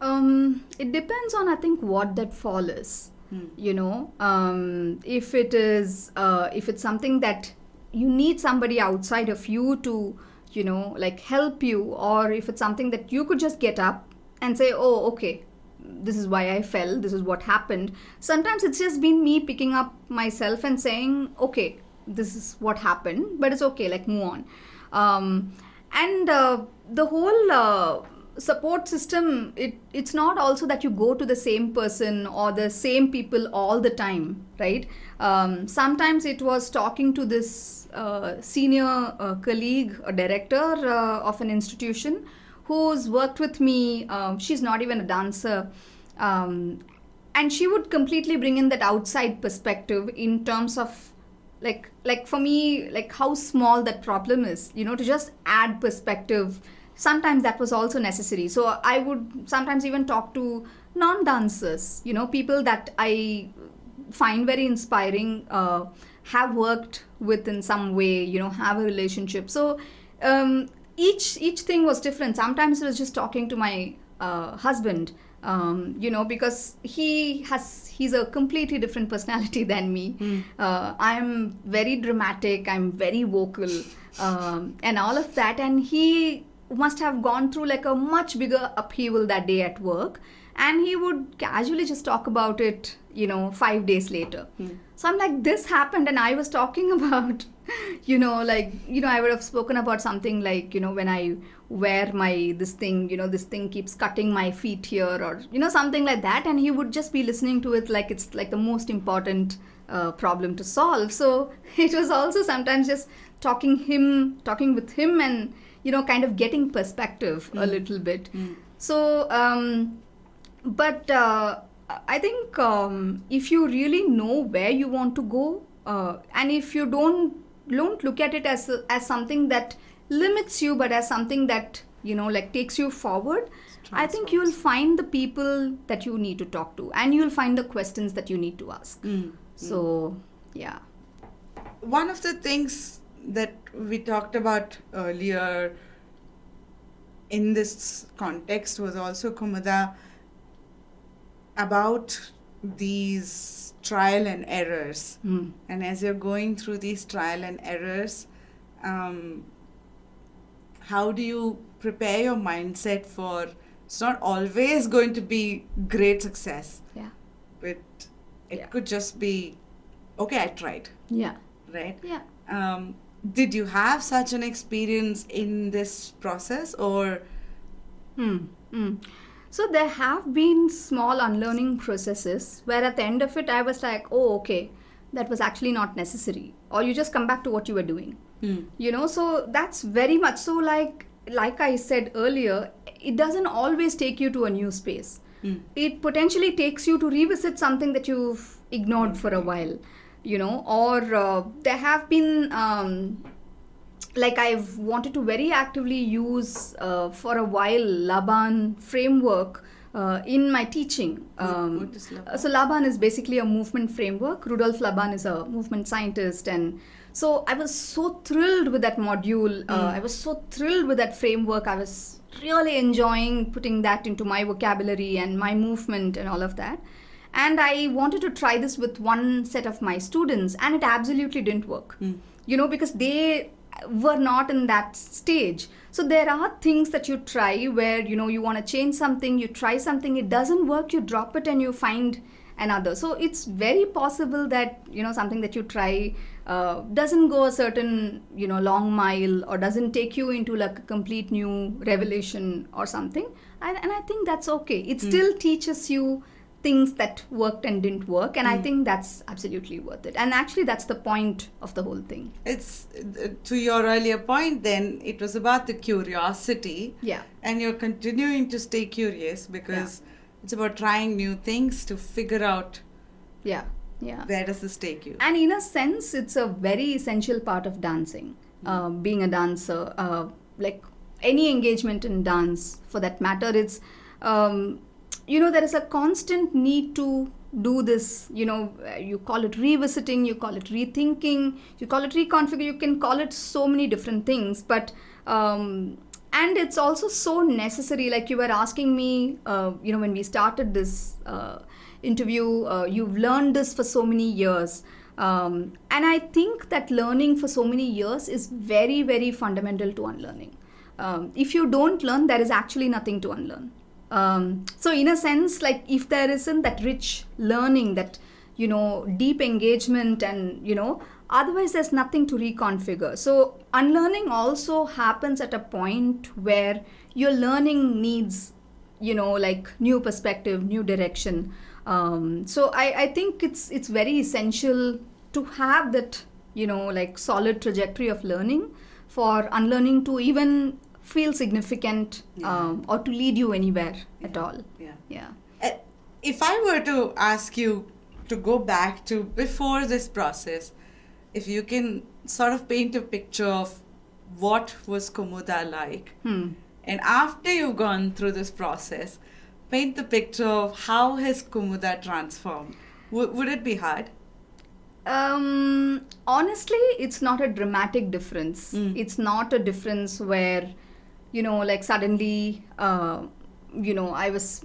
Um, it depends on I think what that fall is. Hmm. You know, um, if it is uh, if it's something that you need somebody outside of you to you know like help you, or if it's something that you could just get up and say, oh, okay, this is why I fell, this is what happened. Sometimes it's just been me picking up myself and saying, okay, this is what happened, but it's okay, like move on. Um, and uh, the whole uh, support system, it, it's not also that you go to the same person or the same people all the time, right? Um, sometimes it was talking to this uh, senior uh, colleague or director uh, of an institution who's worked with me. Um, she's not even a dancer. Um, and she would completely bring in that outside perspective in terms of like like for me like how small that problem is you know to just add perspective sometimes that was also necessary. So i would sometimes even talk to non dancers you know people that i find very inspiring uh, have worked with in some way you know have a relationship. So um, each each thing was different. Sometimes it was just talking to my uh, husband um, you know because he has he's a completely different personality than me. Hmm. uh, i'm very dramatic i'm very vocal um, and all of that. And he must have gone through like a much bigger upheaval that day at work. And he would casually just talk about it you know five days later. Hmm. so i'm like this happened and i was talking about you know like you know i would have spoken about something like you know when i wear my this thing you know this thing keeps cutting my feet here or you know something like that. And he would just be listening to it like it's like the most important uh, problem to solve. So it was also sometimes just talking him talking with him and you know kind of getting perspective a little bit. So um but uh, I think um, if you really know where you want to go, uh, and if you don't don't look at it as as something that limits you, but as something that you know like takes you forward, I think you'll find the people that you need to talk to, and you'll find the questions that you need to ask. So yeah, One of the things that we talked about earlier in this context was also Kumudha about these trial and errors. Hmm. And as you're going through these trial and errors, um, how do you prepare your mindset for it's not always going to be great success, yeah, but it Yeah. could just be okay, I tried, yeah, right? yeah. Um, did you have such an experience in this process or Hmm. Hmm. So there have been small unlearning processes where at the end of it I was like, oh, okay, that was actually not necessary. Or you just come back to what you were doing. You know, so that's very much so like like I said earlier, it doesn't always take you to a new space. It potentially takes you to revisit something that you've ignored for a while, you know, or uh, there have been um, like I've wanted to very actively use uh, for a while Laban framework uh, in my teaching. Um, Laban? So Laban is basically a movement framework. Rudolf Laban is a movement scientist, and so I was so thrilled with that module. Uh, I was so thrilled with that framework. I was really enjoying putting that into my vocabulary and my movement and all of that. And I wanted to try this with one set of my students, and it absolutely didn't work. You know, because they were not in that stage. So there are things that you try where you know you want to change something, you try something, it doesn't work, you drop it and you find another. So it's very possible that you know something that you try uh, doesn't go a certain you know long mile or doesn't take you into like a complete new revelation or something. And, and I think that's okay. It still teaches you things that worked and didn't work and i think that's absolutely worth it. And actually that's the point of the whole thing. It's uh, to your earlier point then it was about the curiosity. Yeah. And you're continuing to stay curious because it's about trying new things to figure out yeah yeah. where does this take you? And in a sense it's a very essential part of dancing uh, being a dancer uh, like any engagement in dance for that matter. It's um, you know there is a constant need to do this you know you call it revisiting you call it rethinking you call it reconfigure you can call it so many different things but um, and it's also so necessary like you were asking me uh, you know when we started this uh, interview uh, you've learned this for so many years um, and i think that learning for so many years is very very fundamental to unlearning. Um, if you don't learn there is actually nothing to unlearn um, so in a sense like if there isn't that rich learning that you know deep engagement and you know otherwise there's nothing to reconfigure. So unlearning also happens at a point where your learning needs you know like new perspective new direction. Um, so I, I think it's it's very essential to have that you know like solid trajectory of learning for unlearning to even feel significant um, or to lead you anywhere at all. Yeah. Yeah. Uh, if i were to ask you to go back to before this process if you can sort of paint a picture of what was Kumudha like hmm. and after you've gone through this process paint the picture of how has Kumudha transformed? W- would it be hard? Um, honestly, it's not a dramatic difference. Mm. It's not a difference where, you know, like suddenly, uh, you know, I was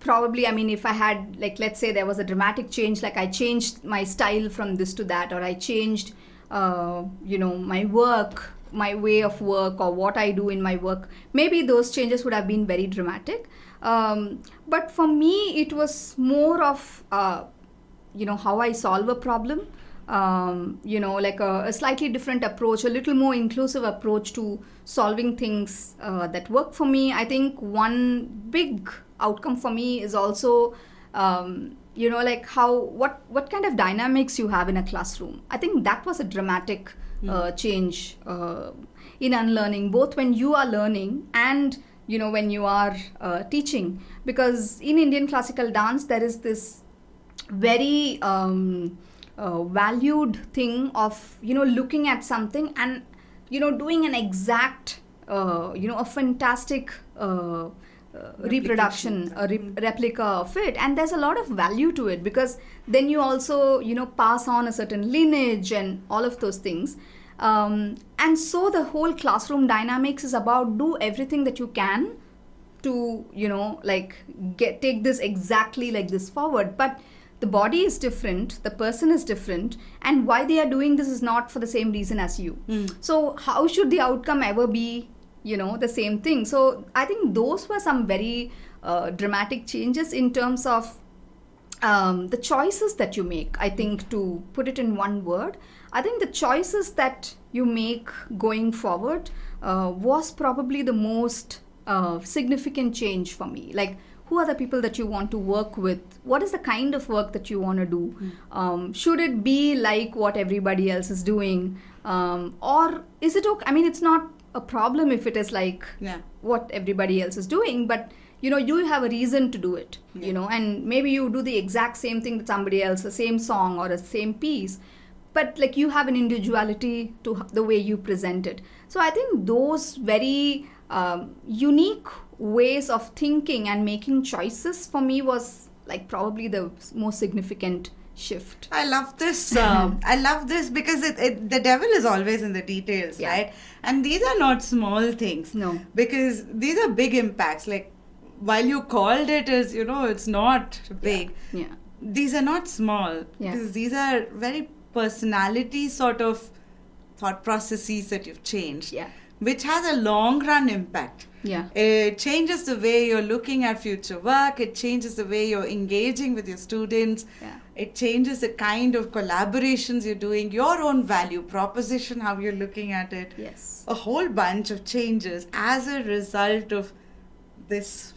probably, I mean, if I had, like, let's say there was a dramatic change, like I changed my style from this to that, or I changed, uh, you know, my work, my way of work, or what I do in my work, maybe those changes would have been very dramatic. Um, but for me, it was more of, uh, you know how i solve a problem um, you know, like a, a, slightly different approach, a little more inclusive approach to solving things uh, that work for me. I think one big outcome for me is also, um, you know, like how what what kind of dynamics you have in a classroom. I think that was a dramatic mm. uh, change uh, in unlearning, both when you are learning and you know when you are uh, teaching. Because in Indian classical dance, there is this very um, uh, valued thing of you know looking at something and you know doing an exact uh, you know a fantastic uh, uh reproduction a re- replica of it. And there's a lot of value to it because then you also you know pass on a certain lineage and all of those things. Um, and so the whole classroom dynamics is about do everything that you can to you know like get take this exactly like this forward. But the body is different the person is different and why they are doing this is not for the same reason as you. Mm. so how should the outcome ever be you know the same thing? So i think those were some very uh, dramatic changes in terms of um, the choices that you make i think to put it in one word. I think the choices that you make going forward uh, was probably the most uh, significant change for me. Like who are the people that you want to work with what is the kind of work that you want to do mm. um, should it be like what everybody else is doing um, or is it okay i mean it's not a problem if it is like yeah. what everybody else is doing but you know you have a reason to do it yeah. you know and maybe you do the exact same thing that somebody else the same song or a same piece but like you have an individuality to the way you present it so i think those very um, unique ways of thinking and making choices for me was like probably the most significant shift. I love this. Um, I love this because it, it, the devil is always in the details, yeah. right? And these are not small things. No. Because these are big impacts. Like while you called it as, you know, it's not big. Yeah. yeah. These are not small. Yeah. Because these are very personality sort of thought processes that you've changed. Yeah. Which has a long run impact. Yeah. It changes the way you're looking at future work. It changes the way you're engaging with your students. Yeah. It changes the kind of collaborations you're doing, your own value proposition, how you're looking at it. Yes. A whole bunch of changes as a result of this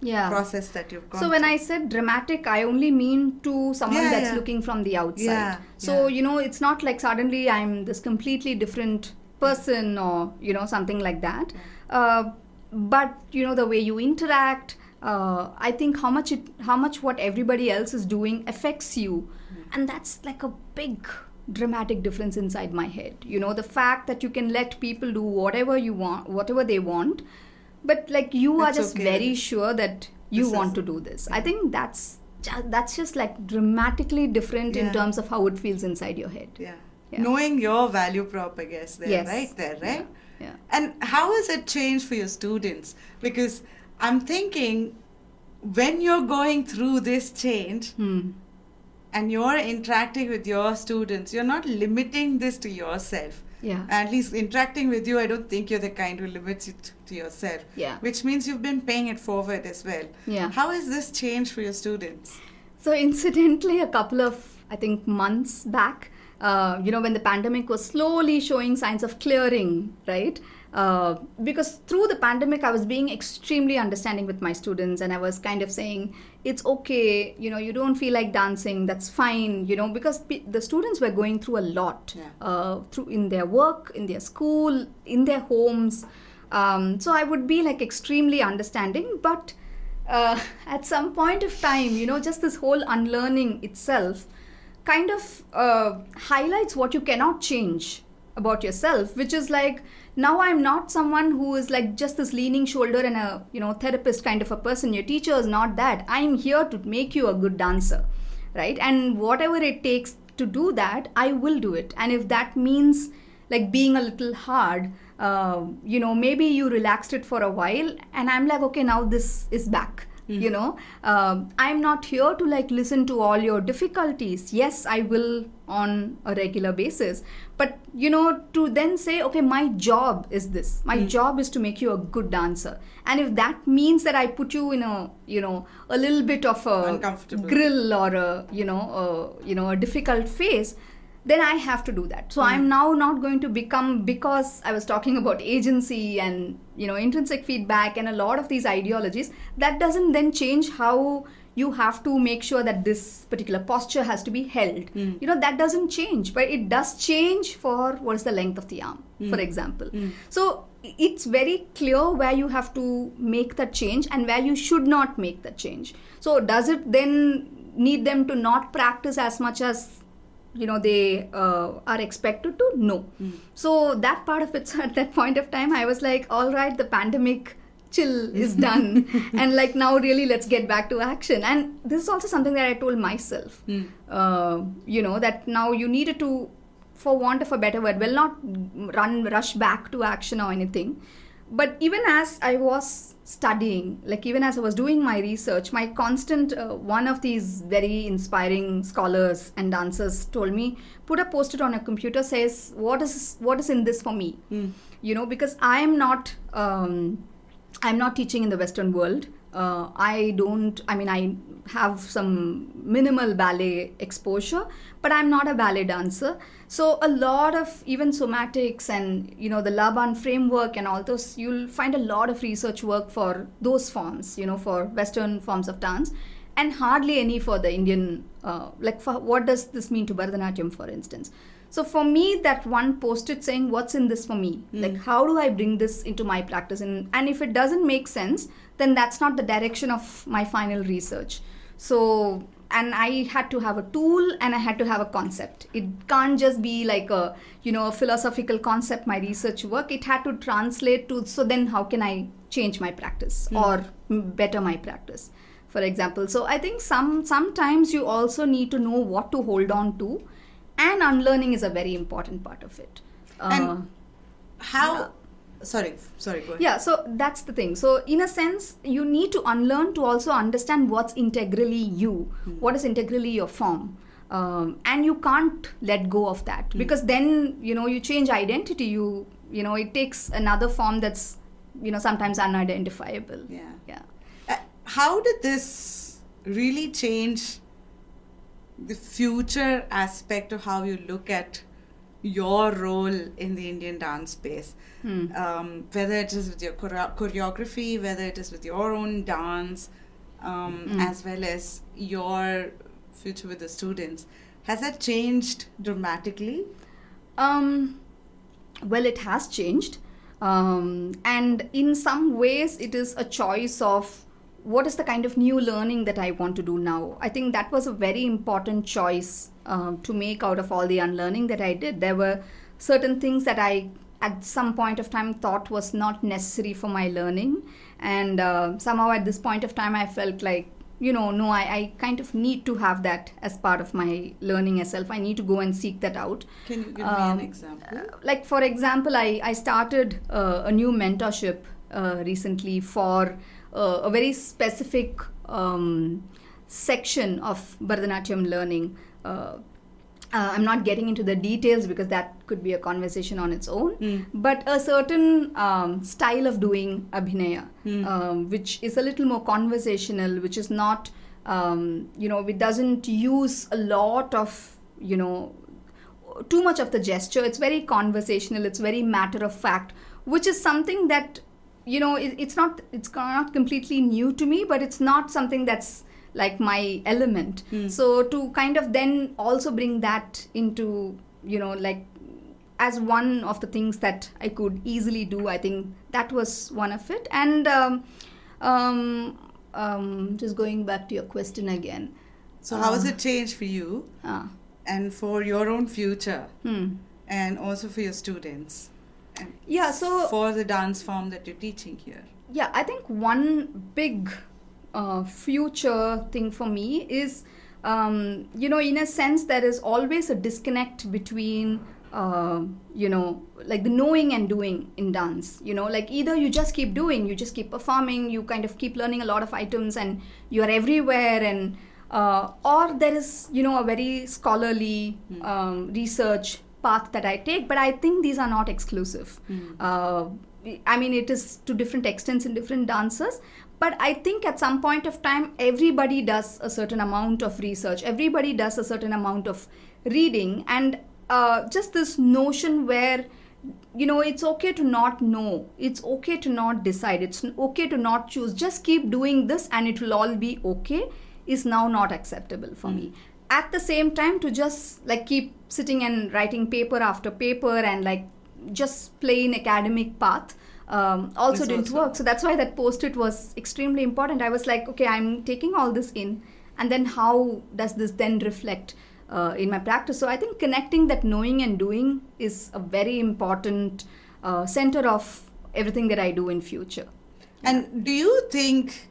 yeah. process that you've gone So when I said dramatic, I only mean to someone yeah, that's yeah. looking from the outside. Yeah, so you know, it's not like suddenly I'm this completely different person or you know something like that. Uh, but you know the way you interact uh, i think how much it how much what everybody else is doing affects you mm. and that's like a big dramatic difference inside my head you know the fact that you can let people do whatever you want whatever they want but like you that's are just okay. very sure that you this want to do this i think that's just, that's just like dramatically different yeah. in terms of how it feels inside your head yeah, yeah. knowing your value prop i guess there yes. right there right yeah. And how has it changed for your students? Because I'm thinking when you're going through this change hmm. and you're interacting with your students, you're not limiting this to yourself. Yeah. At least interacting with you, I don't think you're the kind who limits it to yourself. Yeah. Which means you've been paying it forward as well. Yeah. How has this changed for your students? So, incidentally, a couple of, I think, months back, uh, you know, when the pandemic was slowly showing signs of clearing, right? Uh, because through the pandemic, I was being extremely understanding with my students, and I was kind of saying, it's okay, you know, you don't feel like dancing, that's fine, you know, because the students were going through a lot yeah. uh, through in their work, in their school, in their homes. Um, so I would be like extremely understanding, but uh, at some point of time, you know, just this whole unlearning itself kind of uh, highlights what you cannot change about yourself which is like now i'm not someone who is like just this leaning shoulder and a you know therapist kind of a person. Your teacher is not that. I'm here to make you a good dancer right? And whatever it takes to do that i will do it. And if that means like being a little hard uh, you know maybe you relaxed it for a while and i'm like okay now this is back mm-hmm. you know um, i'm not here to like listen to all your difficulties yes i will on a regular basis but you know to then say okay my job is this my mm. job is to make you a good dancer and if that means that i put you in a you know a little bit of a grill or a you know a, you know a difficult phase then I have to do that. So I'm now not going to become because I was talking about agency and you know intrinsic feedback and a lot of these ideologies. That doesn't then change how you have to make sure that this particular posture has to be held. Hmm. You know that doesn't change, but it does change for what is the length of the arm, hmm. for example. Hmm. So it's very clear where you have to make that change and where you should not make that change. So does it then need them to not practice as much as you know they uh, are expected to no so that part of it at that point of time i was like all right the pandemic chill is done. And like now really let's get back to action. And this is also something that i told myself. Uh, you know that now you needed to for want of a better word will not run rush back to action or anything but even as i was studying like even as i was doing my research my constant uh, one of these very inspiring scholars and dancers told me put a post-it on a computer says what is what is in this for me? You know because i am not um, i'm not teaching in the western world. Uh, i don't i mean i have some minimal ballet exposure but i'm not a ballet dancer so a lot of even somatics and you know the laban framework and all those you'll find a lot of research work for those forms you know for western forms of dance and hardly any for the indian uh, like for what does this mean to bharatanatyam for instance? So for me that one post-it saying what's in this for me? Like how do i bring this into my practice? And and if it doesn't make sense then that's not the direction of my final research. So and i had to have a tool and i had to have a concept. It can't just be like a you know a philosophical concept my research work. It had to translate to so then how can i change my practice or better my practice for example. So i think some sometimes you also need to know what to hold on to and unlearning is a very important part of it. Uh, And how? Sorry, sorry. Go ahead. yeah so that's the thing so in a sense you need to unlearn to also understand what's integrally you what is integrally your form um, and you can't let go of that because then you know you change identity you you know it takes another form that's you know sometimes unidentifiable Yeah. yeah Uh, how did this really change the future aspect of how you look at your role in the Indian dance space? Um, whether it is with your choreo- choreography, whether it is with your own dance, um, as well as your future with the students. Has that changed dramatically? Um, well, it has changed. Um, and in some ways, it is a choice of what is the kind of new learning that I want to do now. I think that was a very important choice um, to make out of all the unlearning that I did. There were certain things that I, at some point of time, thought was not necessary for my learning. And uh, somehow at this point of time, I felt like you know no I, I kind of need to have that as part of my learning itself i need to go and seek that out Can you give me Um, an example? uh, like for example i, I started uh, a new mentorship uh, recently for uh, a very specific um, section of bharatanatyam learning uh, uh, i'm not getting into the details because that could be a conversation on its own but a certain um, style of doing abhinaya um, which is a little more conversational which is not um, you know it doesn't use a lot of you know too much of the gesture. It's very conversational. It's very matter of fact which is something that you know it, it's not it's not completely new to me but it's not something that's like my element so to kind of then also bring that into you know like as one of the things that i could easily do i think that was one of it and um, um, um, just going back to your question again So, how has it changed for you uh, and for your own future hmm. and also for your students? And Yeah, so- for the dance form that you're teaching here. yeah i think one big uh, future thing for me is um, you know in a sense there is always a disconnect between uh, you know like the knowing and doing in dance you know like either you just keep doing you just keep performing you kind of keep learning a lot of items and you're everywhere and uh, or there is you know a very scholarly um, research path that I take, but I think these are not exclusive. Uh, I mean, it is to different extents in different dancers, but I think at some point of time, everybody does a certain amount of research, everybody does a certain amount of reading, and uh, just this notion where you know it's okay to not know. It's okay to not decide. It's okay to not choose. Just keep doing this and it will all be okay is now not acceptable for me. At the same time to just like keep sitting and writing paper after paper and like just plain academic path um, also didn't also- work. So that's why that post-it was extremely important. I was like okay i'm taking all this in. And then how does this then reflect uh, in my practice? So i think connecting that knowing and doing is a very important uh, center of everything that i do in future. And do you think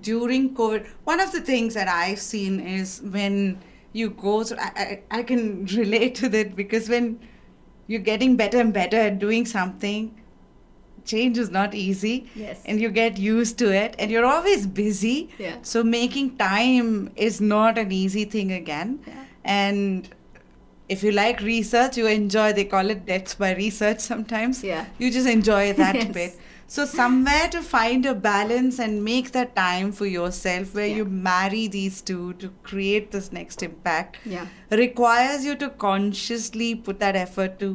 during COVID, one of the things that I've seen is when you go through, I, I, I can relate to that because when you're getting better and better at doing something, change is not easy. Yes. And you get used to it and you're always busy. Yeah. So making time is not an easy thing again. Yeah. And if you like research, you enjoy, they call it deaths by research sometimes. Yeah. You just enjoy that Yes. bit. So somewhere to find a balance and make that time for yourself where Yeah. you marry these two to create this next impact yeah requires you to consciously put that effort to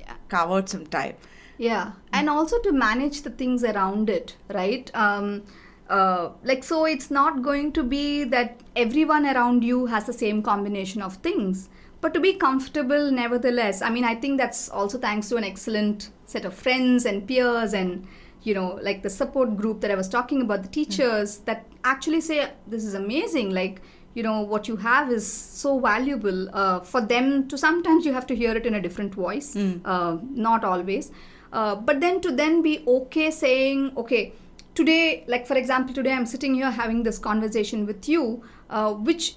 yeah carve out some time. Yeah. And also to manage the things around it right? Um, uh, like so it's not going to be that everyone around you has the same combination of things. But to be comfortable nevertheless i mean i think that's also thanks to an excellent set of friends and peers and you know like the support group that i was talking about the teachers that actually say this is amazing. Like you know what you have is so valuable. Uh, for them to sometimes you have to hear it in a different voice Mm. uh, not always uh, but then to then be okay saying okay today like for example today i'm sitting here having this conversation with you uh, which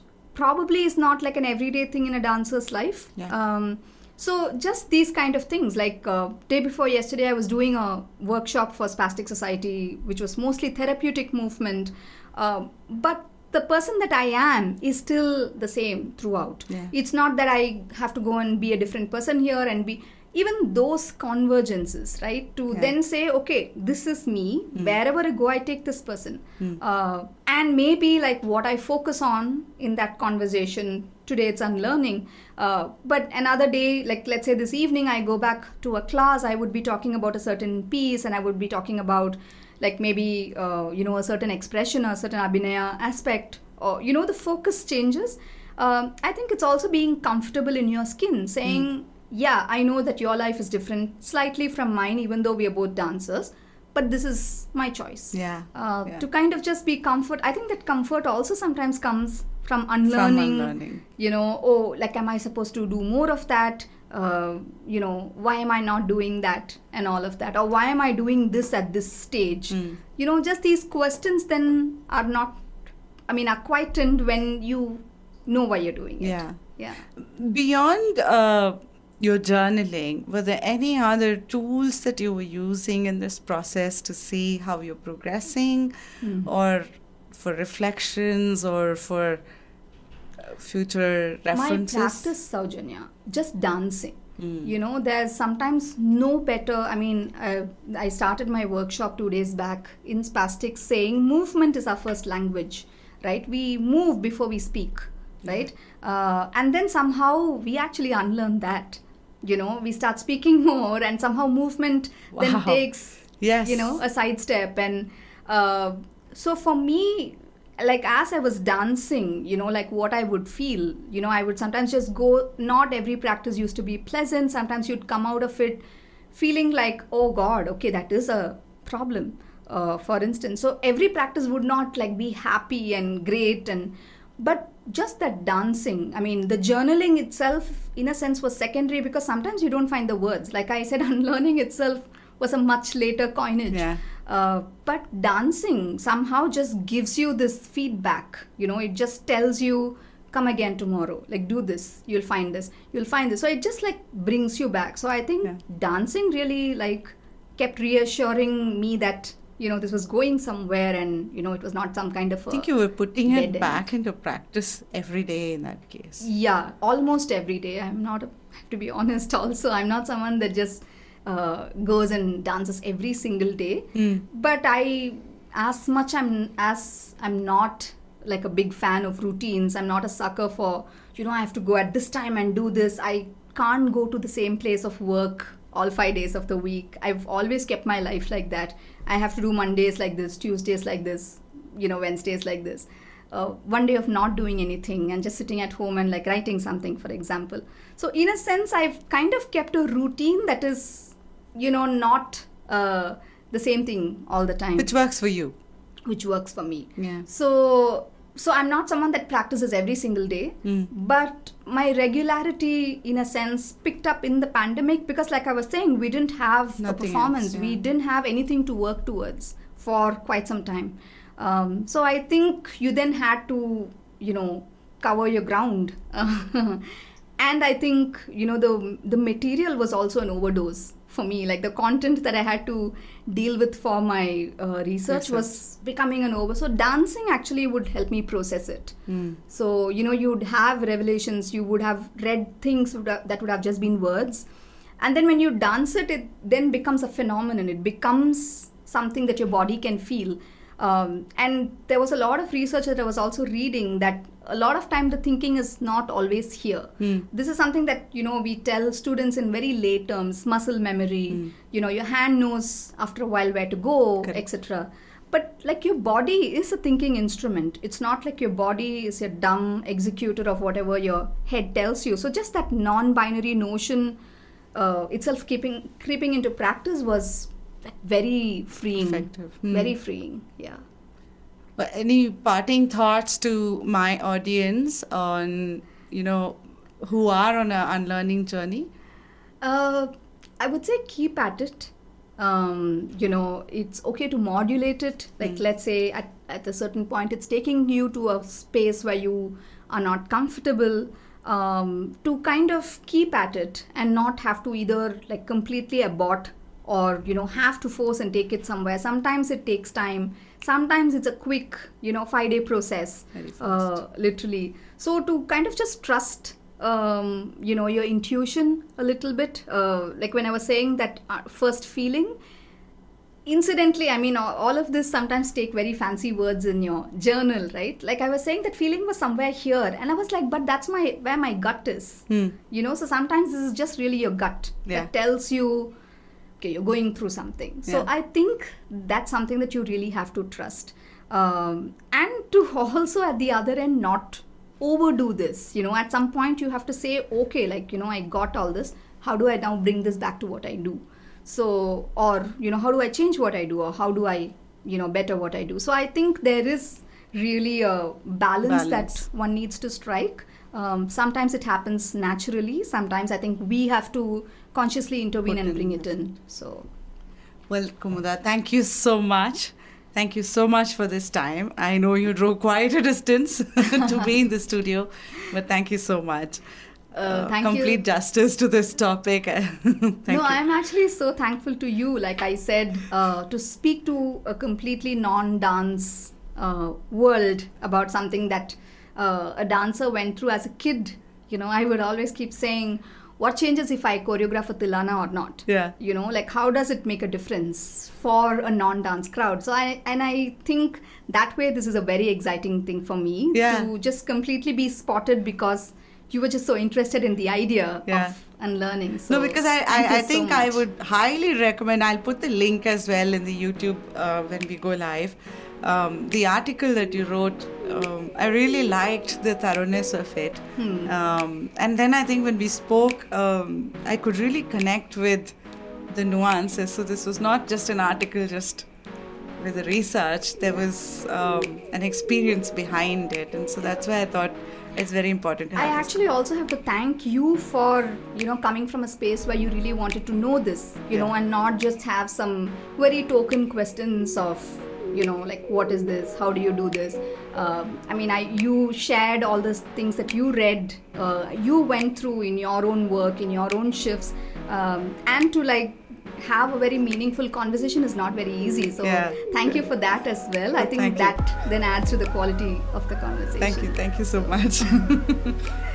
probably is not like an everyday thing in a dancer's life Yeah. um, so just these kind of things like uh, day before yesterday i was doing a workshop for spastic society which was mostly therapeutic movement uh, but the person that i am is still the same throughout Yeah. it's not that i have to go and be a different person here and be even those convergences right to Yeah. then say okay this is me wherever i go i take this person Hmm. uh, and maybe like what i focus on in that conversation today it's unlearning uh, but another day like let's say this evening i go back to a class i would be talking about a certain piece and i would be talking about like maybe uh, you know a certain expression or a certain abhinaya aspect or you know the focus changes um, i think it's also being comfortable in your skin saying yeah i know that your life is different slightly from mine even though we are both dancers but this is my choice Yeah. uh, Yeah. to kind of just be comfort i think that comfort also sometimes comes from unlearning, unlearning. you know oh like am i supposed to do more of that uh, you know why am i not doing that and all of that or why am i doing this at this stage Mm. you know just these questions then are not i mean are quietened when you know why you're doing it Yeah. yeah Beyond uh, your journaling, were there any other tools that you were using in this process to see how you're progressing, Hmm. or for reflections, or for uh, future references? My practice, Sowjanya, just dancing. Mm. You know, there's sometimes no better. I mean, uh, I started my workshop two days back in Spastics saying movement is our first language, right? We move before we speak, right? Uh, and then somehow we actually unlearn that. You know, we start speaking more, and somehow movement then takes Yes. you know a sidestep. And uh, so for me like as i was dancing you know like what i would feel you know i would sometimes just go not every practice used to be pleasant. Sometimes you'd come out of it feeling like oh god okay that is a problem. Uh, for instance so every practice would not like be happy and great and but just that dancing i mean the journaling itself in a sense was secondary because sometimes you don't find the words. Like i said unlearning itself was a much later coinage. Yeah. uh, but dancing somehow just gives you this feedback. You know it just tells you come again tomorrow. Like do this. You'll find this. You'll find this. So it just like brings you back. So i think Yeah. dancing really like kept reassuring me that you know this was going somewhere and you know it was not some kind of I a think you were putting it end. back into practice every day in that case. yeah almost every day i'm not a, to be honest also i'm not someone that just uh, goes and dances every single day Mm. but i as much i'm as i'm not like a big fan of routines i'm not a sucker for you know i have to go at this time and do this i can't go to the same place of work all five days of the week. I've always kept my life like that. I have to do Mondays like this, Tuesdays like this, you know, Wednesdays like this. Uh, one day of not doing anything and just sitting at home and like writing something, for example. So, in a sense, I've kind of kept a routine that is, you know, not uh, the same thing all the time. Which works for you. Which works for me. Yeah. So, so i'm not someone that practices every single day Mm. but my regularity in a sense picked up in the pandemic because like i was saying we didn't have a performance else, we didn't have anything to work towards for quite some time. Um, so i think you then had to you know cover your ground. And i think you know the the material was also an overdose for me like the content that i had to deal with for my uh, research was becoming an over. So dancing actually would help me process it. Mm. so you know you'd have revelations you would have read things that would have just been words. And then when you dance it it then becomes a phenomenon. It becomes something that your body can feel. Um, and there was a lot of research that i was also reading that a lot of time the thinking is not always here Mm. this is something that you know we tell students in very late terms muscle memory Mm. you know your hand knows after a while where to go etc but like your body is a thinking instrument it's not like your body is a dumb executor of whatever your head tells you so just that non-binary notion uh, itself keeping creeping into practice was like very freeing Effective. Hmm. very freeing yeah But any parting thoughts to my audience on, you know, who are on an unlearning journey? Uh, I would say keep at it. Um, you know, it's okay to modulate it. Like, Mm. let's say at, at a certain point, it's taking you to a space where you are not comfortable. Um, to kind of keep at it and not have to either like completely abort or you know have to force and take it somewhere. Sometimes it takes time. Sometimes it's a quick, you know, five day process uh, literally so to kind of just trust um, you know your intuition a little bit uh, like when i was saying that uh, first feeling incidentally i mean all, all of this sometimes take very fancy words in your journal right like i was saying that feeling was somewhere here and i was like but that's my where my gut is Hmm. you know so sometimes this is just really your gut Yeah. that tells you okay you're going through something. So Yeah. i think that's something that you really have to trust. Um, and to also at the other end not overdo this. You know at some point you have to say okay like you know i got all this. How do i now bring this back to what i do? So or you know how do i change what i do? Or how do i you know better what i do? So i think there is really a balance, Balance. that one needs to strike. Um, sometimes it happens naturally. Sometimes i think we have to consciously intervene Put and in bring it in so Well, Kumudha, thank you so much. Thank you so much for this time. I know you drove quite a distance to be in the studio, but thank you so much. Uh, thank you. complete justice to this topic. thank no, you. I'm actually so thankful to you. Like I said, uh, to speak to a completely non-dance uh, world about something that uh, a dancer went through as a kid. You know, I would always keep saying, "What changes if I choreograph a tilana or not?" Yeah. You know, like how does it make a difference for a non-dance crowd? So I and I think that way this is a very exciting thing for me Yeah. to just completely be spotted because you were just so interested in the idea Yeah. of unlearning. So no, because I, I, I so think I would highly recommend, I'll put the link as well in the YouTube uh, when we go live. Um, the article that you wrote, um, I really liked the thoroughness of it. Hmm. Um, and then I think when we spoke, um, I could really connect with the nuances. So this was not just an article, just with the research, there was um, an experience behind it. And so that's why I thought it's very important to I actually also have to thank you for you know coming from a space where you really wanted to know this, you know, and not just have some very token questions of you know like what is this, how do you do this. Um, I mean, I you shared all the things that you read, uh, you went through in your own work, in your own shifts, um, and to like have a very meaningful conversation is not very easy. So Yeah. thank you for that as well. I think Thank you. that then adds to the quality of the conversation. Thank you. Thank you so much.